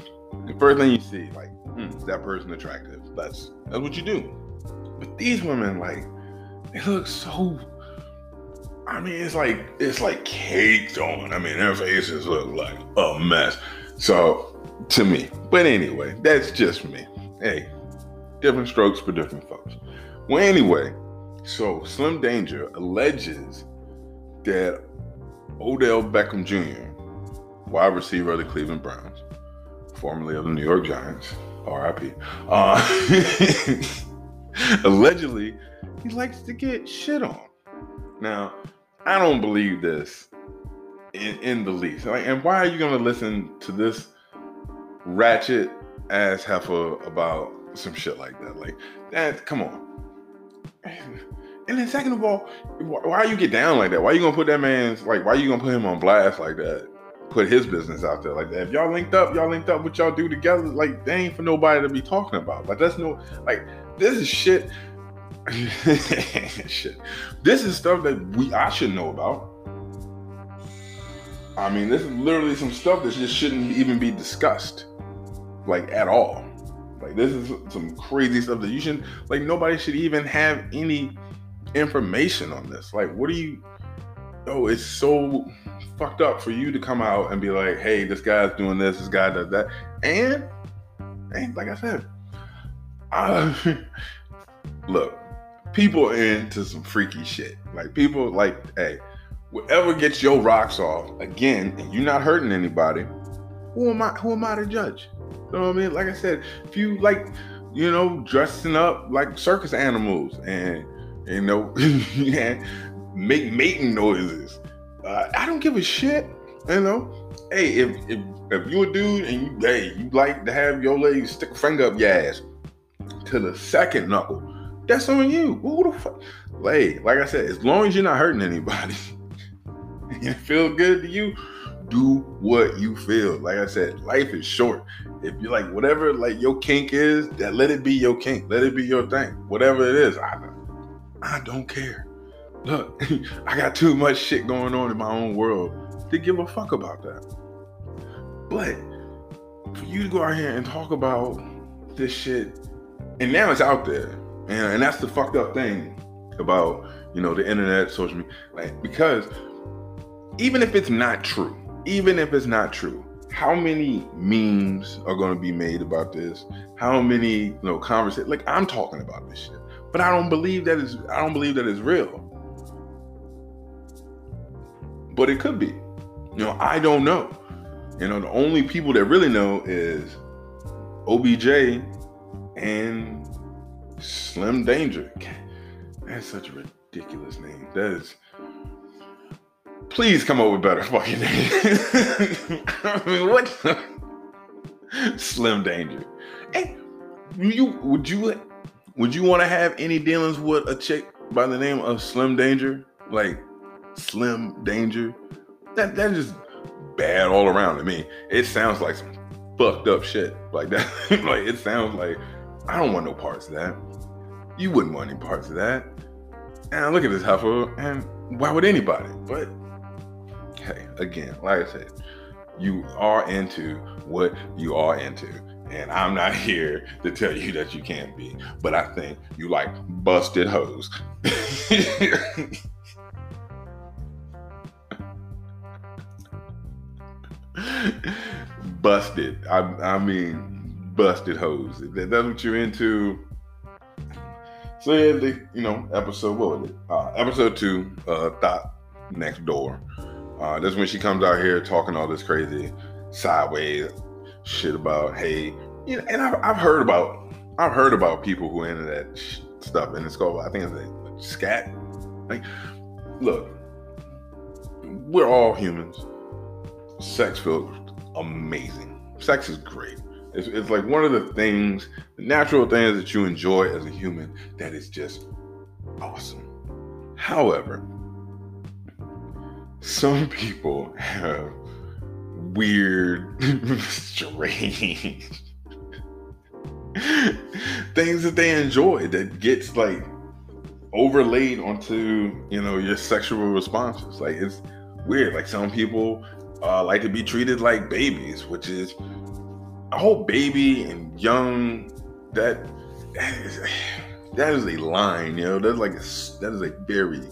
The first thing you see, like, hmm, that person attractive? That's that's what you do. But these women, like, they looks so. I mean, it's like it's like caked on. I mean, their faces look like a mess. So to me, but anyway, that's just me. Hey, different strokes for different folks. Well, anyway, so Slim Danger alleges that Odell Beckham Jr., wide receiver of the Cleveland Browns, formerly of the New York Giants, RIP, uh, allegedly he likes to get shit on. Now, I don't believe this in, in the least. Like, and why are you to listen to this ratchet ass heifer about some shit like that? Like, that, come on. And then second of all, why you get down like that? Why you gonna put that man's like? Why you gonna put him on blast like that? Put his business out there like that. If y'all linked up, y'all linked up. What y'all do together? Like, they ain't for nobody to be talking about. Like, that's no like. This is shit. shit. This is stuff that we I should know about. I mean, this is literally some stuff that just shouldn't even be discussed, like at all. Like this is some crazy stuff that you shouldn't like. Nobody should even have any information on this. Like, what do you? Oh, it's so fucked up for you to come out and be like, "Hey, this guy's doing this. This guy does that," and and like I said, uh, look, people into some freaky shit. Like people, like, hey, whatever gets your rocks off again, and you're not hurting anybody. Who am I? Who am I to judge? You know what I mean? Like I said, if you like, you know, dressing up like circus animals and you know, yeah, make mating noises. Uh, I don't give a shit. You know, hey, if if if you a dude and you hey you like to have your lady stick a finger up your ass to the second knuckle, that's on you. Who the fuck? Hey, like I said, as long as you're not hurting anybody, it feels good to you, do what you feel. Like I said, life is short. If you like whatever like your kink is, that let it be your kink. Let it be your thing. Whatever it is, I I don't care. Look, I got too much shit going on in my own world to give a fuck about that. But for you to go out here and talk about this shit, and now it's out there, and, and that's the fucked up thing about you know the internet, social media, like because even if it's not true, even if it's not true, how many memes are going to be made about this? How many you know conversations? Like I'm talking about this shit, but I don't believe that is I don't believe that is real. But it could be. You know, I don't know. You know, the only people that really know is OBJ and Slim Danger. That's such a ridiculous name. That is. Please come up with better fucking names. I mean, what? Slim Danger. Hey, you would you would you want to have any dealings with a chick by the name of Slim Danger? Like Slim Danger? That that just bad all around to me. It sounds like some fucked up shit like that. like it sounds like I don't want no parts of that. You wouldn't want any parts of that. And look at this heifer, and why would anybody? But hey, again, like I said, you are into what you are into. And I'm not here to tell you that you can't be, but I think you like busted hoes. busted. I, I mean, busted hoes. If that's what you're into, so yeah, the you know episode what was it? Uh, episode two, uh, thought next door. Uh, that's when she comes out here talking all this crazy sideways shit about hey, you know, and I've, I've heard about I've heard about people who into that sh- stuff, and it's called I think it's like scat. Like, look, we're all humans. Sex feels amazing. Sex is great. It's, it's like one of the things, the natural things that you enjoy as a human that is just awesome. However, some people have weird, strange things that they enjoy that gets like overlaid onto you know your sexual responses. Like it's weird. Like some people uh, like to be treated like babies, which is a whole baby and young. That that is, a line, you know. That's like a, that is a very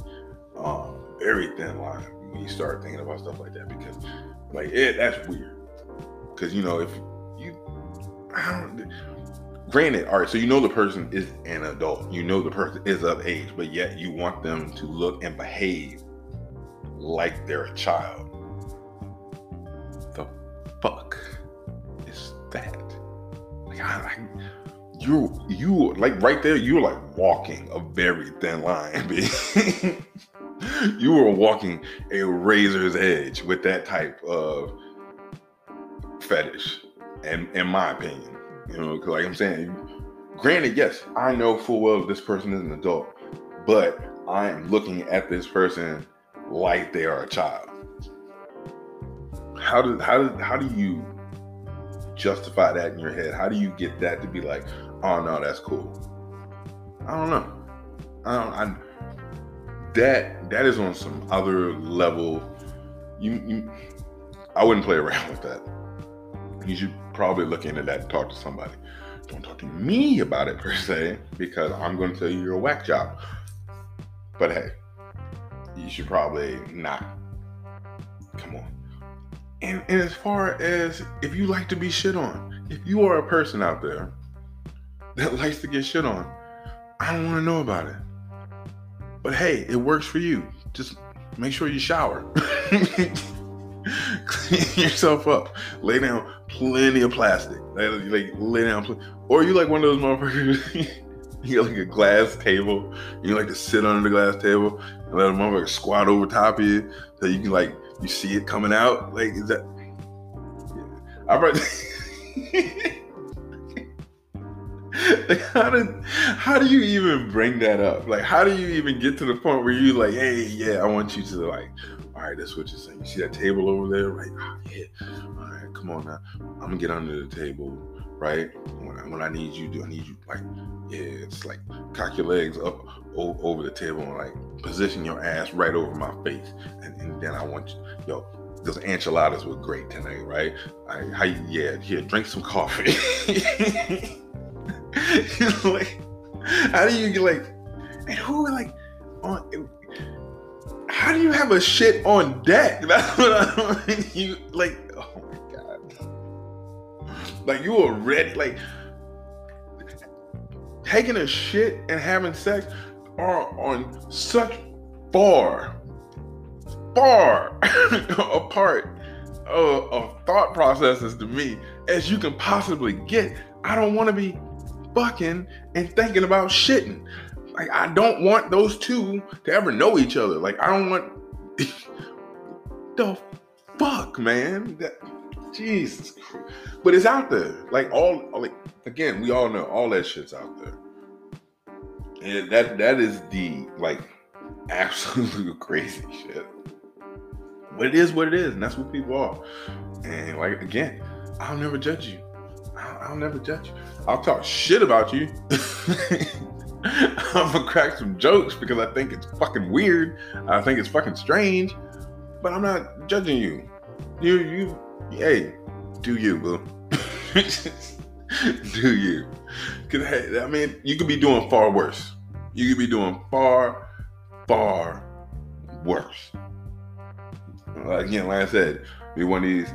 um, very thin line when you start thinking about stuff like that because like it that's weird. Because you know if you I don't. Granted, all right, so you know the person is an adult, you know the person is of age, but yet you want them to look and behave like they're a child the fuck that? Like, I, I, you, you, like right there, you're like walking a very thin line, you were walking a razor's edge with that type of fetish, and in my opinion, you know, because like I'm saying, granted, yes, I know full well this person is an adult, but I am looking at this person like they are a child how do how do how do you justify that in your head? How do you get that to be like, oh no, that's cool? I don't know. I don't. I, that that is on some other level. You, you, I wouldn't play around with that. You should probably look into that and talk to somebody. Don't talk to me about it per se, because I'm going to tell you you're a whack job. But hey, you should probably not. Come on. And, and as far as if you like to be shit on, if you are a person out there that likes to get shit on, I don't want to know about it. But hey, it works for you. Just make sure you shower. Clean yourself up. Lay down plenty of plastic. Like, lay down, pl- or you like one of those motherfuckers. you got like a glass table. You like to sit under the glass table and let a motherfucker squat over top of you so you can like you see it coming out. Like is that? Yeah. I brought. like how did how do you even bring that up? Like how do you even get to the point where you like, hey, yeah, I want you to like All right, that's what you're saying. You see that table over there, right? Oh, yeah. All right, come on now. I'm gonna get under the table, right? When I, when I need you, do I need you like, yeah, it's like cock your legs up o- over the table and like position your ass right over my face, and, and then I want you, yo, those enchiladas were great tonight, right? I, how you, yeah, here, drink some coffee. like, how do you get like, and who like on? How do you have a shit on deck? That's what I mean. You like, like you were ready, like taking a shit and having sex are on such far far apart of, of thought processes to me as you can possibly get. I don't want to be fucking and thinking about shitting. Like I don't want those two to ever know each other. Like I don't want the fuck, man. That, Jesus. But it's out there. Like all like again, we all know all that shit's out there. And that that is the like absolute crazy shit. But it is what it is, and that's what people are. And like again, I'll never judge you. I'll, I'll never judge you. I'll talk shit about you. I'm gonna crack some jokes because I think it's fucking weird. I think it's fucking strange, but I'm not judging you. You, you, hey, do you, boo? do you? Cause hey, I mean, you could be doing far worse. You could be doing far, far worse again, like I said, be one of these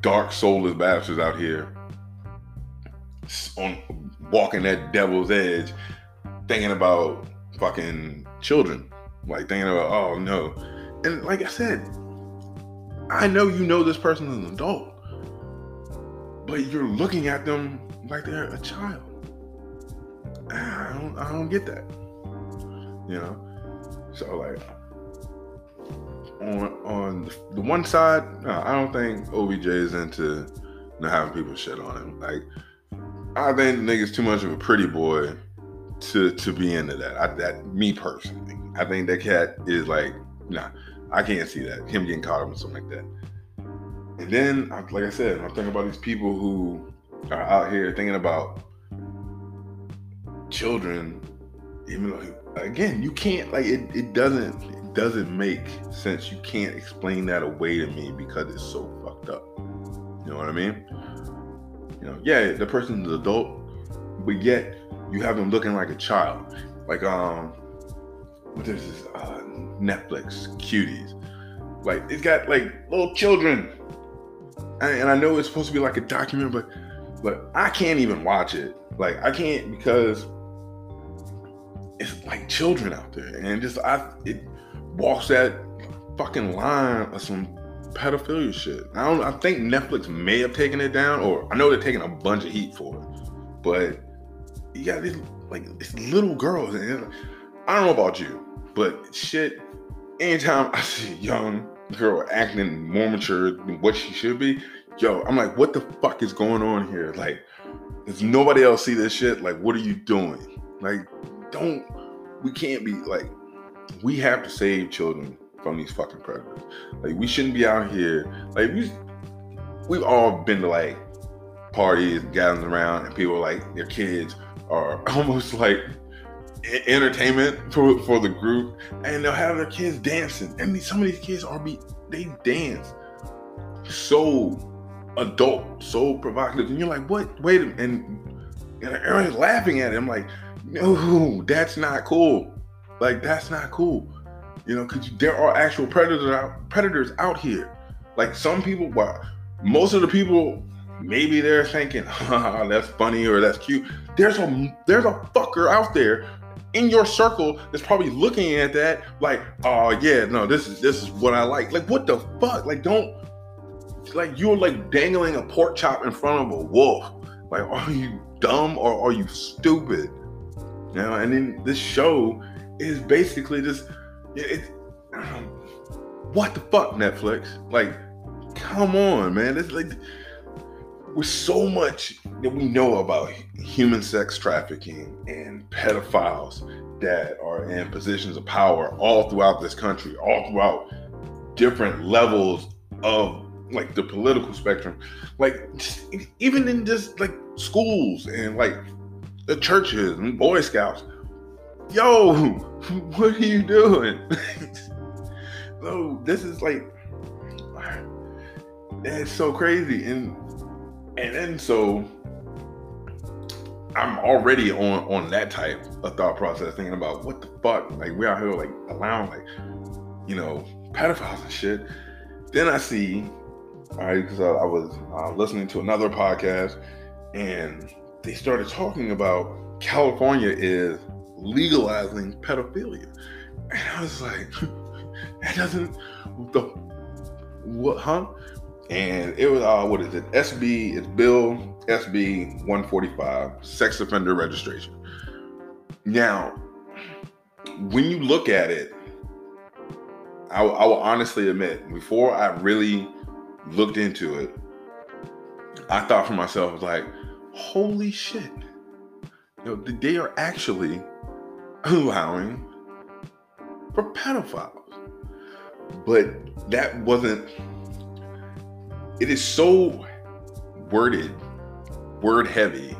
dark soulless bastards out here on walking that devil's edge, thinking about fucking children, like thinking about oh no, and like I said, I know you know this person is an adult, but you're looking at them like they're a child. Ah, I don't, I don't get that, you know. So like on on the one side, no, I don't think OBJ is into know, having people shit on him. Like, I think the nigga's too much of a pretty boy to to be into that. I, that me personally, I think that cat is like, nah, I can't see that him getting caught up in something like that. And then, like I said, I'm thinking about these people who are out here thinking about children. Even though, again, you can't like it. It doesn't doesn't make sense. You can't explain that away to me because it's so fucked up. You know what I mean? You know, yeah, the person's an adult, but yet you have them looking like a child. Like um, what is this? Uh, Netflix cuties. Like it's got like little children, and I know it's supposed to be like a document, but but I can't even watch it. Like I can't because it's like children out there, and just I it walks that fucking line of some pedophilia shit. I don't. I think Netflix may have taken it down, or I know they're taking a bunch of heat for it. But you got these like little girls, and I don't know about you, but shit. Anytime I see a young girl acting more mature than what she should be, yo, I'm like, what the fuck is going on here? Like, does nobody else see this shit? Like, what are you doing? Like, don't. We can't be like we have to save children from these fucking predators. Like we shouldn't be out here. Like we we've all been to like parties, gatherings around, and people like their kids are almost like entertainment for, for the group, and they'll have their kids dancing. And some of these kids are be they dance so adult, so provocative, and you're like, what? Wait a minute. And, and everyone's laughing at him like, no, that's not cool. Like that's not cool. You know, because there are actual predators out predators out here. Like some people, well, most of the people, maybe they're thinking, oh, that's funny or that's cute. There's a there's a fucker out there in your circle that's probably looking at that like, oh yeah, no, this is this is what I like. Like what the fuck? Like don't like you're like dangling a pork chop in front of a wolf. Like, are you dumb or are you stupid? You know, and then this show is basically just it, what the fuck Netflix like come on man it's like with so much that we know about human sex trafficking and pedophiles that are in positions of power all throughout this country all throughout different levels of like the political spectrum. Like even in just like schools and like the churches and Boy Scouts. Yo, what are you doing? no, this is like it's so crazy. And and then so I'm already on on that type of thought process, thinking about what the fuck, like we out here like allowing like, you know, pedophiles and shit. Then I see, all right, because I, I, was uh, listening to another podcast, and they started talking about California is legalizing pedophilia, and I was like, that doesn't the what, huh? And it was uh, what is it? SB, it's Bill SB 145, sex offender registration. Now, when you look at it, I, I will honestly admit, before I really looked into it, I thought for myself, like, holy shit. You know, they are actually allowing for pedophiles. But that wasn't, it is so worded word heavy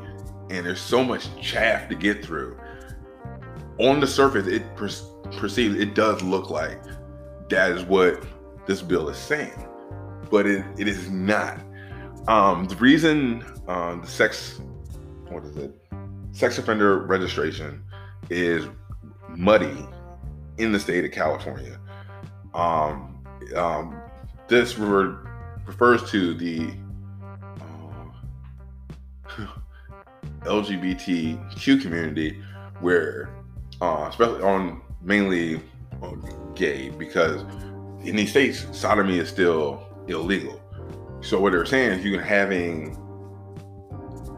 and there's so much chaff to get through. On the surface, it per- perceives it does look like that is what this bill is saying, but it, it is not. Um, the reason uh, the sex, what is it, sex offender registration is muddy in the state of California. Um, um, this re- refers to the LGBTQ community, where uh, especially on mainly gay, because in these states sodomy is still illegal. So what they're saying is you can having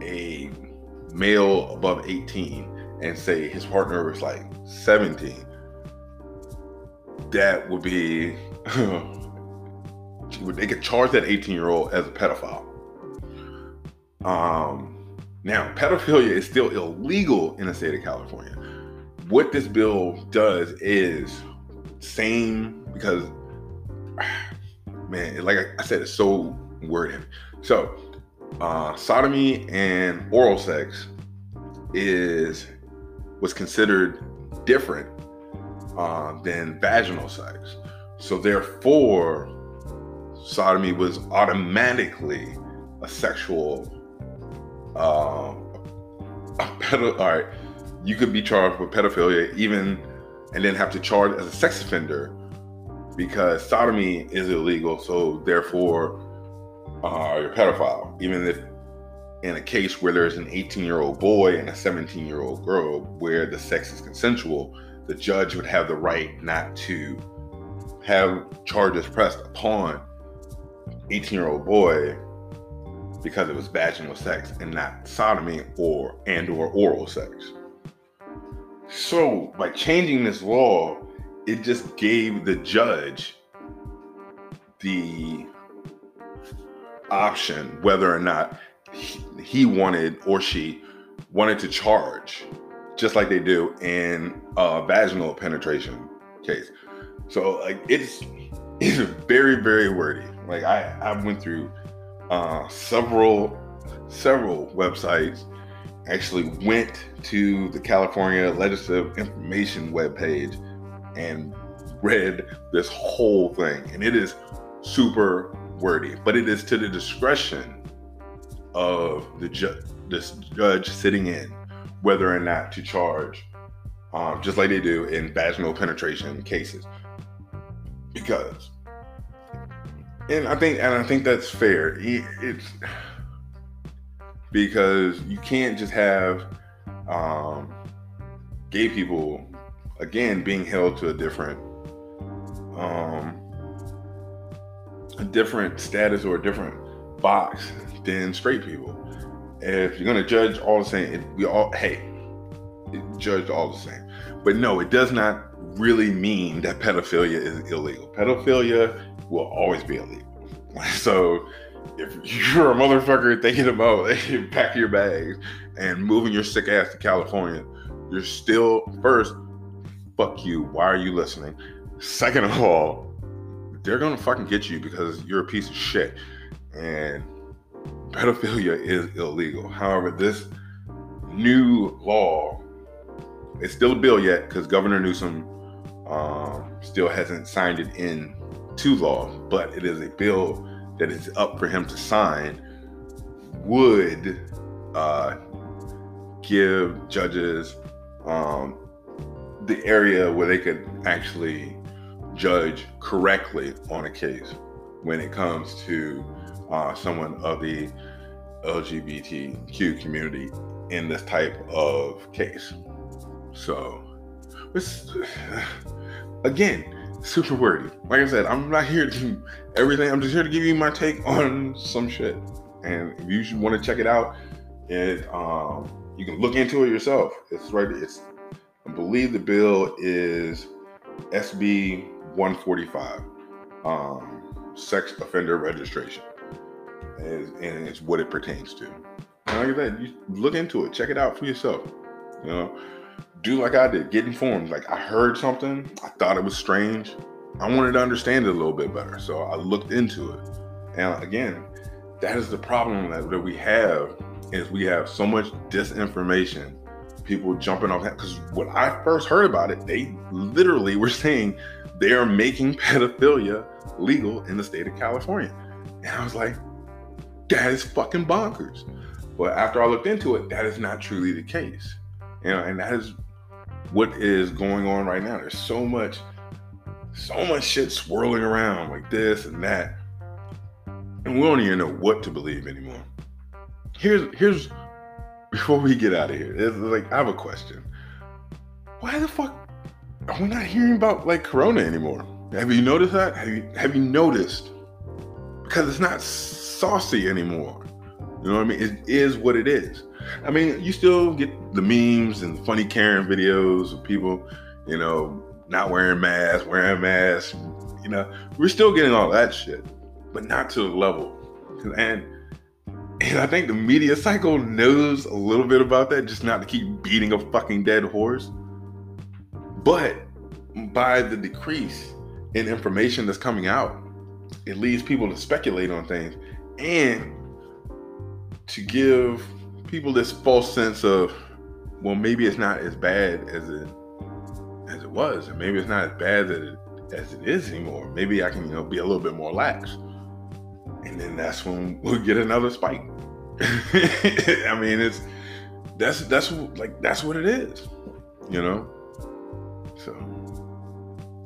a male above 18 and say his partner is like 17, that would be they could charge that 18 year old as a pedophile. Um, now, pedophilia is still illegal in the state of California. What this bill does is same because man, like I said, it's so worded. So, uh, sodomy and oral sex is was considered different uh, than vaginal sex. So therefore, sodomy was automatically a sexual um, a pedo- all right, you could be charged with pedophilia even and then have to charge as a sex offender because sodomy is illegal. So therefore, uh, you're a pedophile. Even if in a case where there's an 18 year old boy and a 17 year old girl where the sex is consensual, the judge would have the right not to have charges pressed upon 18 year old boy because it was vaginal sex and not sodomy or and or oral sex. So by changing this law, it just gave the judge the option whether or not he, wanted or she wanted to charge, just like they do in a vaginal penetration case. So like it's it's very very wordy. Like I I went through uh, several several websites actually went to the California Legislative Information webpage and read this whole thing. And it is super wordy, but it is to the discretion of the judge, this judge sitting in, whether or not to charge, um, just like they do in vaginal penetration cases. Because and I think and I think that's fair. It's because you can't just have um, gay people again being held to a different um, a different status or a different box than straight people. If you're gonna judge all the same, we all hey, judge all the same. But no, it does not really mean that pedophilia is illegal. Pedophilia will always be illegal. So if you're a motherfucker thinking about packing your bags and moving your sick ass to California, you're still first, fuck you. Why are you listening? Second of all, they're gonna fucking get you because you're a piece of shit. And pedophilia is illegal. However, this new law, it's still a bill yet because Governor Newsom um, still hasn't signed it in to law, but it is a bill that is up for him to sign. Would uh, give judges um, the area where they could actually judge correctly on a case when it comes to uh, someone of the LGBTQ community in this type of case. So, again, super wordy. Like I said, I'm not here to do everything. I'm just here to give you my take on some shit. And if you want to check it out, it um, you can look into it yourself. It's right. It's I believe the bill is SB 145, um, sex offender registration, and, and it's what it pertains to. And like I said, you look into it, check it out for yourself. You know, do like I did, get informed. Like I heard something, I thought it was strange. I wanted to understand it a little bit better, so I looked into it. And again, that is the problem that, that we have is we have so much disinformation people jumping off because when I first heard about it, they literally were saying they are making pedophilia legal in the state of California. And I was like, that is fucking bonkers. But after I looked into it, that is not truly the case. You know, and that is what is going on right now. There's so much, so much shit swirling around like this and that. And we don't even know what to believe anymore. Here's here's before we get out of here, it's like I have a question. Why the fuck are we not hearing about like Corona anymore? Have you noticed that? Have you have you noticed? Because it's not saucy anymore. You know what I mean? It is what it is. I mean, you still get the memes and funny Karen videos of people, you know, not wearing masks, wearing masks. You know, we're still getting all that shit, but not to the level. And and I think the media cycle knows a little bit about that, just not to keep beating a fucking dead horse. But by the decrease in information that's coming out, it leads people to speculate on things and to give people this false sense of, well, maybe it's not as bad as it as it was, and maybe it's not as bad as it, as it is anymore. Maybe I can, you know, be a little bit more lax and then that's when we'll get another spike. I mean, it's that's that's like that's what it is, you know. So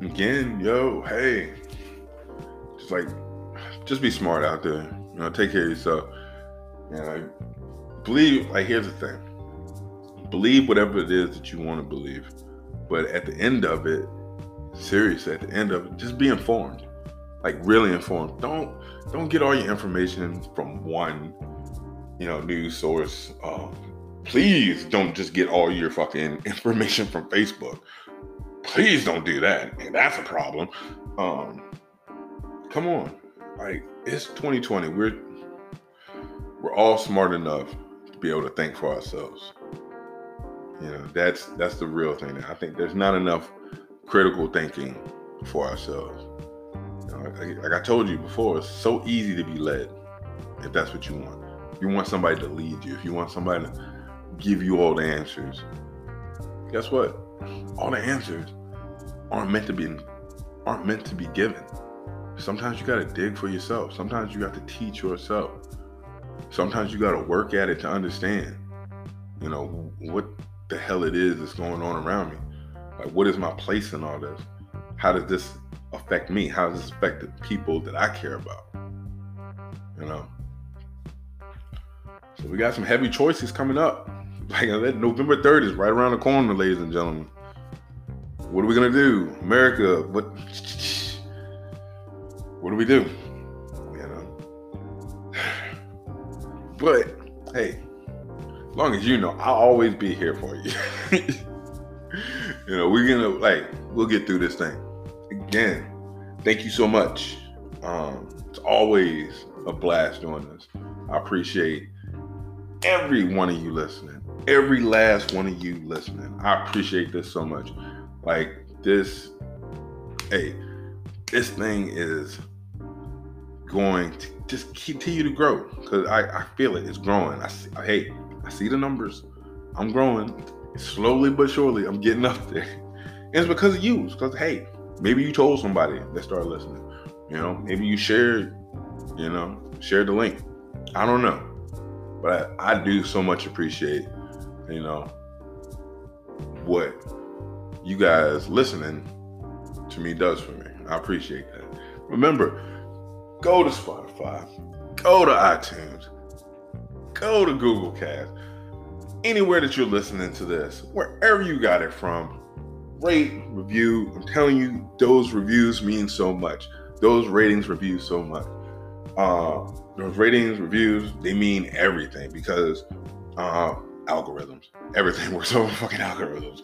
again, yo, hey, just like just be smart out there. You know, take care of yourself. You know, believe. Like here's the thing: believe whatever it is that you want to believe, but at the end of it, seriously, at the end of it, just be informed like really informed. Don't don't get all your information from one, you know, news source. Um, please don't just get all your fucking information from Facebook. Please don't do that. And that's a problem. Um, come on, like it's 2020. We're we're all smart enough be able to think for ourselves. You know, that's that's the real thing. I think there's not enough critical thinking for ourselves like, like I told you before, it's so easy to be led if that's what you want. You want somebody to lead you, if you want somebody to give you all the answers, guess what? All the answers aren't meant to be aren't meant to be given. Sometimes you got to dig for yourself. Sometimes you got to teach yourself. Sometimes you got to work at it to understand, you know, what the hell it is that's going on around me. Like, what is my place in all this? How does this affect me? How does this affect the people that I care about? You know. So we got some heavy choices coming up. Like November 3rd is right around the corner, ladies and gentlemen. What are we gonna do? America, what what do we do? But hey, as long as you know, I'll always be here for you. you know, we're gonna like we'll get through this thing. Again, thank you so much. Um, it's always a blast doing this. I appreciate every one of you listening, every last one of you listening. I appreciate this so much. Like this, hey, this thing is going to just continue to grow because I, I feel it. It's growing. I see, hey, I see the numbers. I'm growing slowly but surely. I'm getting up there. And it's because of you. It's because hey, maybe you told somebody that started listening. You know, maybe you shared. You know, shared the link. I don't know, but I, I do so much appreciate. You know what you guys listening to me does for me. I appreciate that. Remember, go to Spotify, go to iTunes, go to Google Cast, anywhere that you're listening to this, wherever you got it from, rate, review. I'm telling you, those reviews mean so much. Those ratings, reviews, so much. Uh, those ratings, reviews, they mean everything because uh, algorithms. Everything works over fucking algorithms.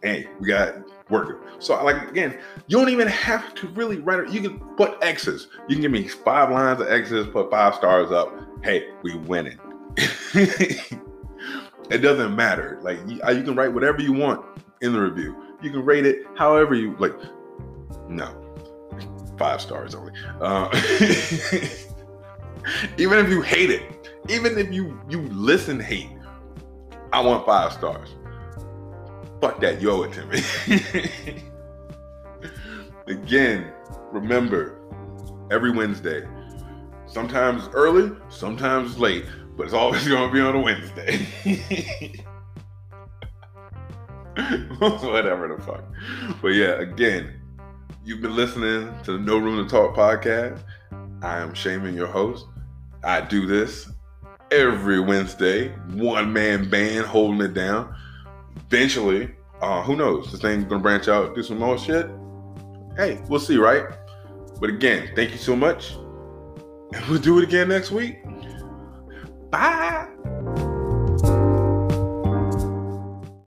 Hey, we got work. So like again, you don't even have to really write it. You can put X's. You can give me five lines of X's, put five stars up. Hey, we winning. it doesn't matter. Like you, uh, you can write whatever you want in the review. You can rate it however you like. No, five stars only. Uh, even if you hate it, even if you you listen hate, I want five stars. Fuck that, you owe it to me. Again, remember, every Wednesday, sometimes early, sometimes late, but it's always going to be on a Wednesday. Whatever the fuck. But yeah, again, you've been listening to the No Room to Talk podcast. I am Shaman, your host. I do this every Wednesday, one man band holding it down eventually, uh, who knows? This thing's gonna branch out, do some more shit. Hey, we'll see, right? But again, thank you so much. And we'll do it again next week. Bye.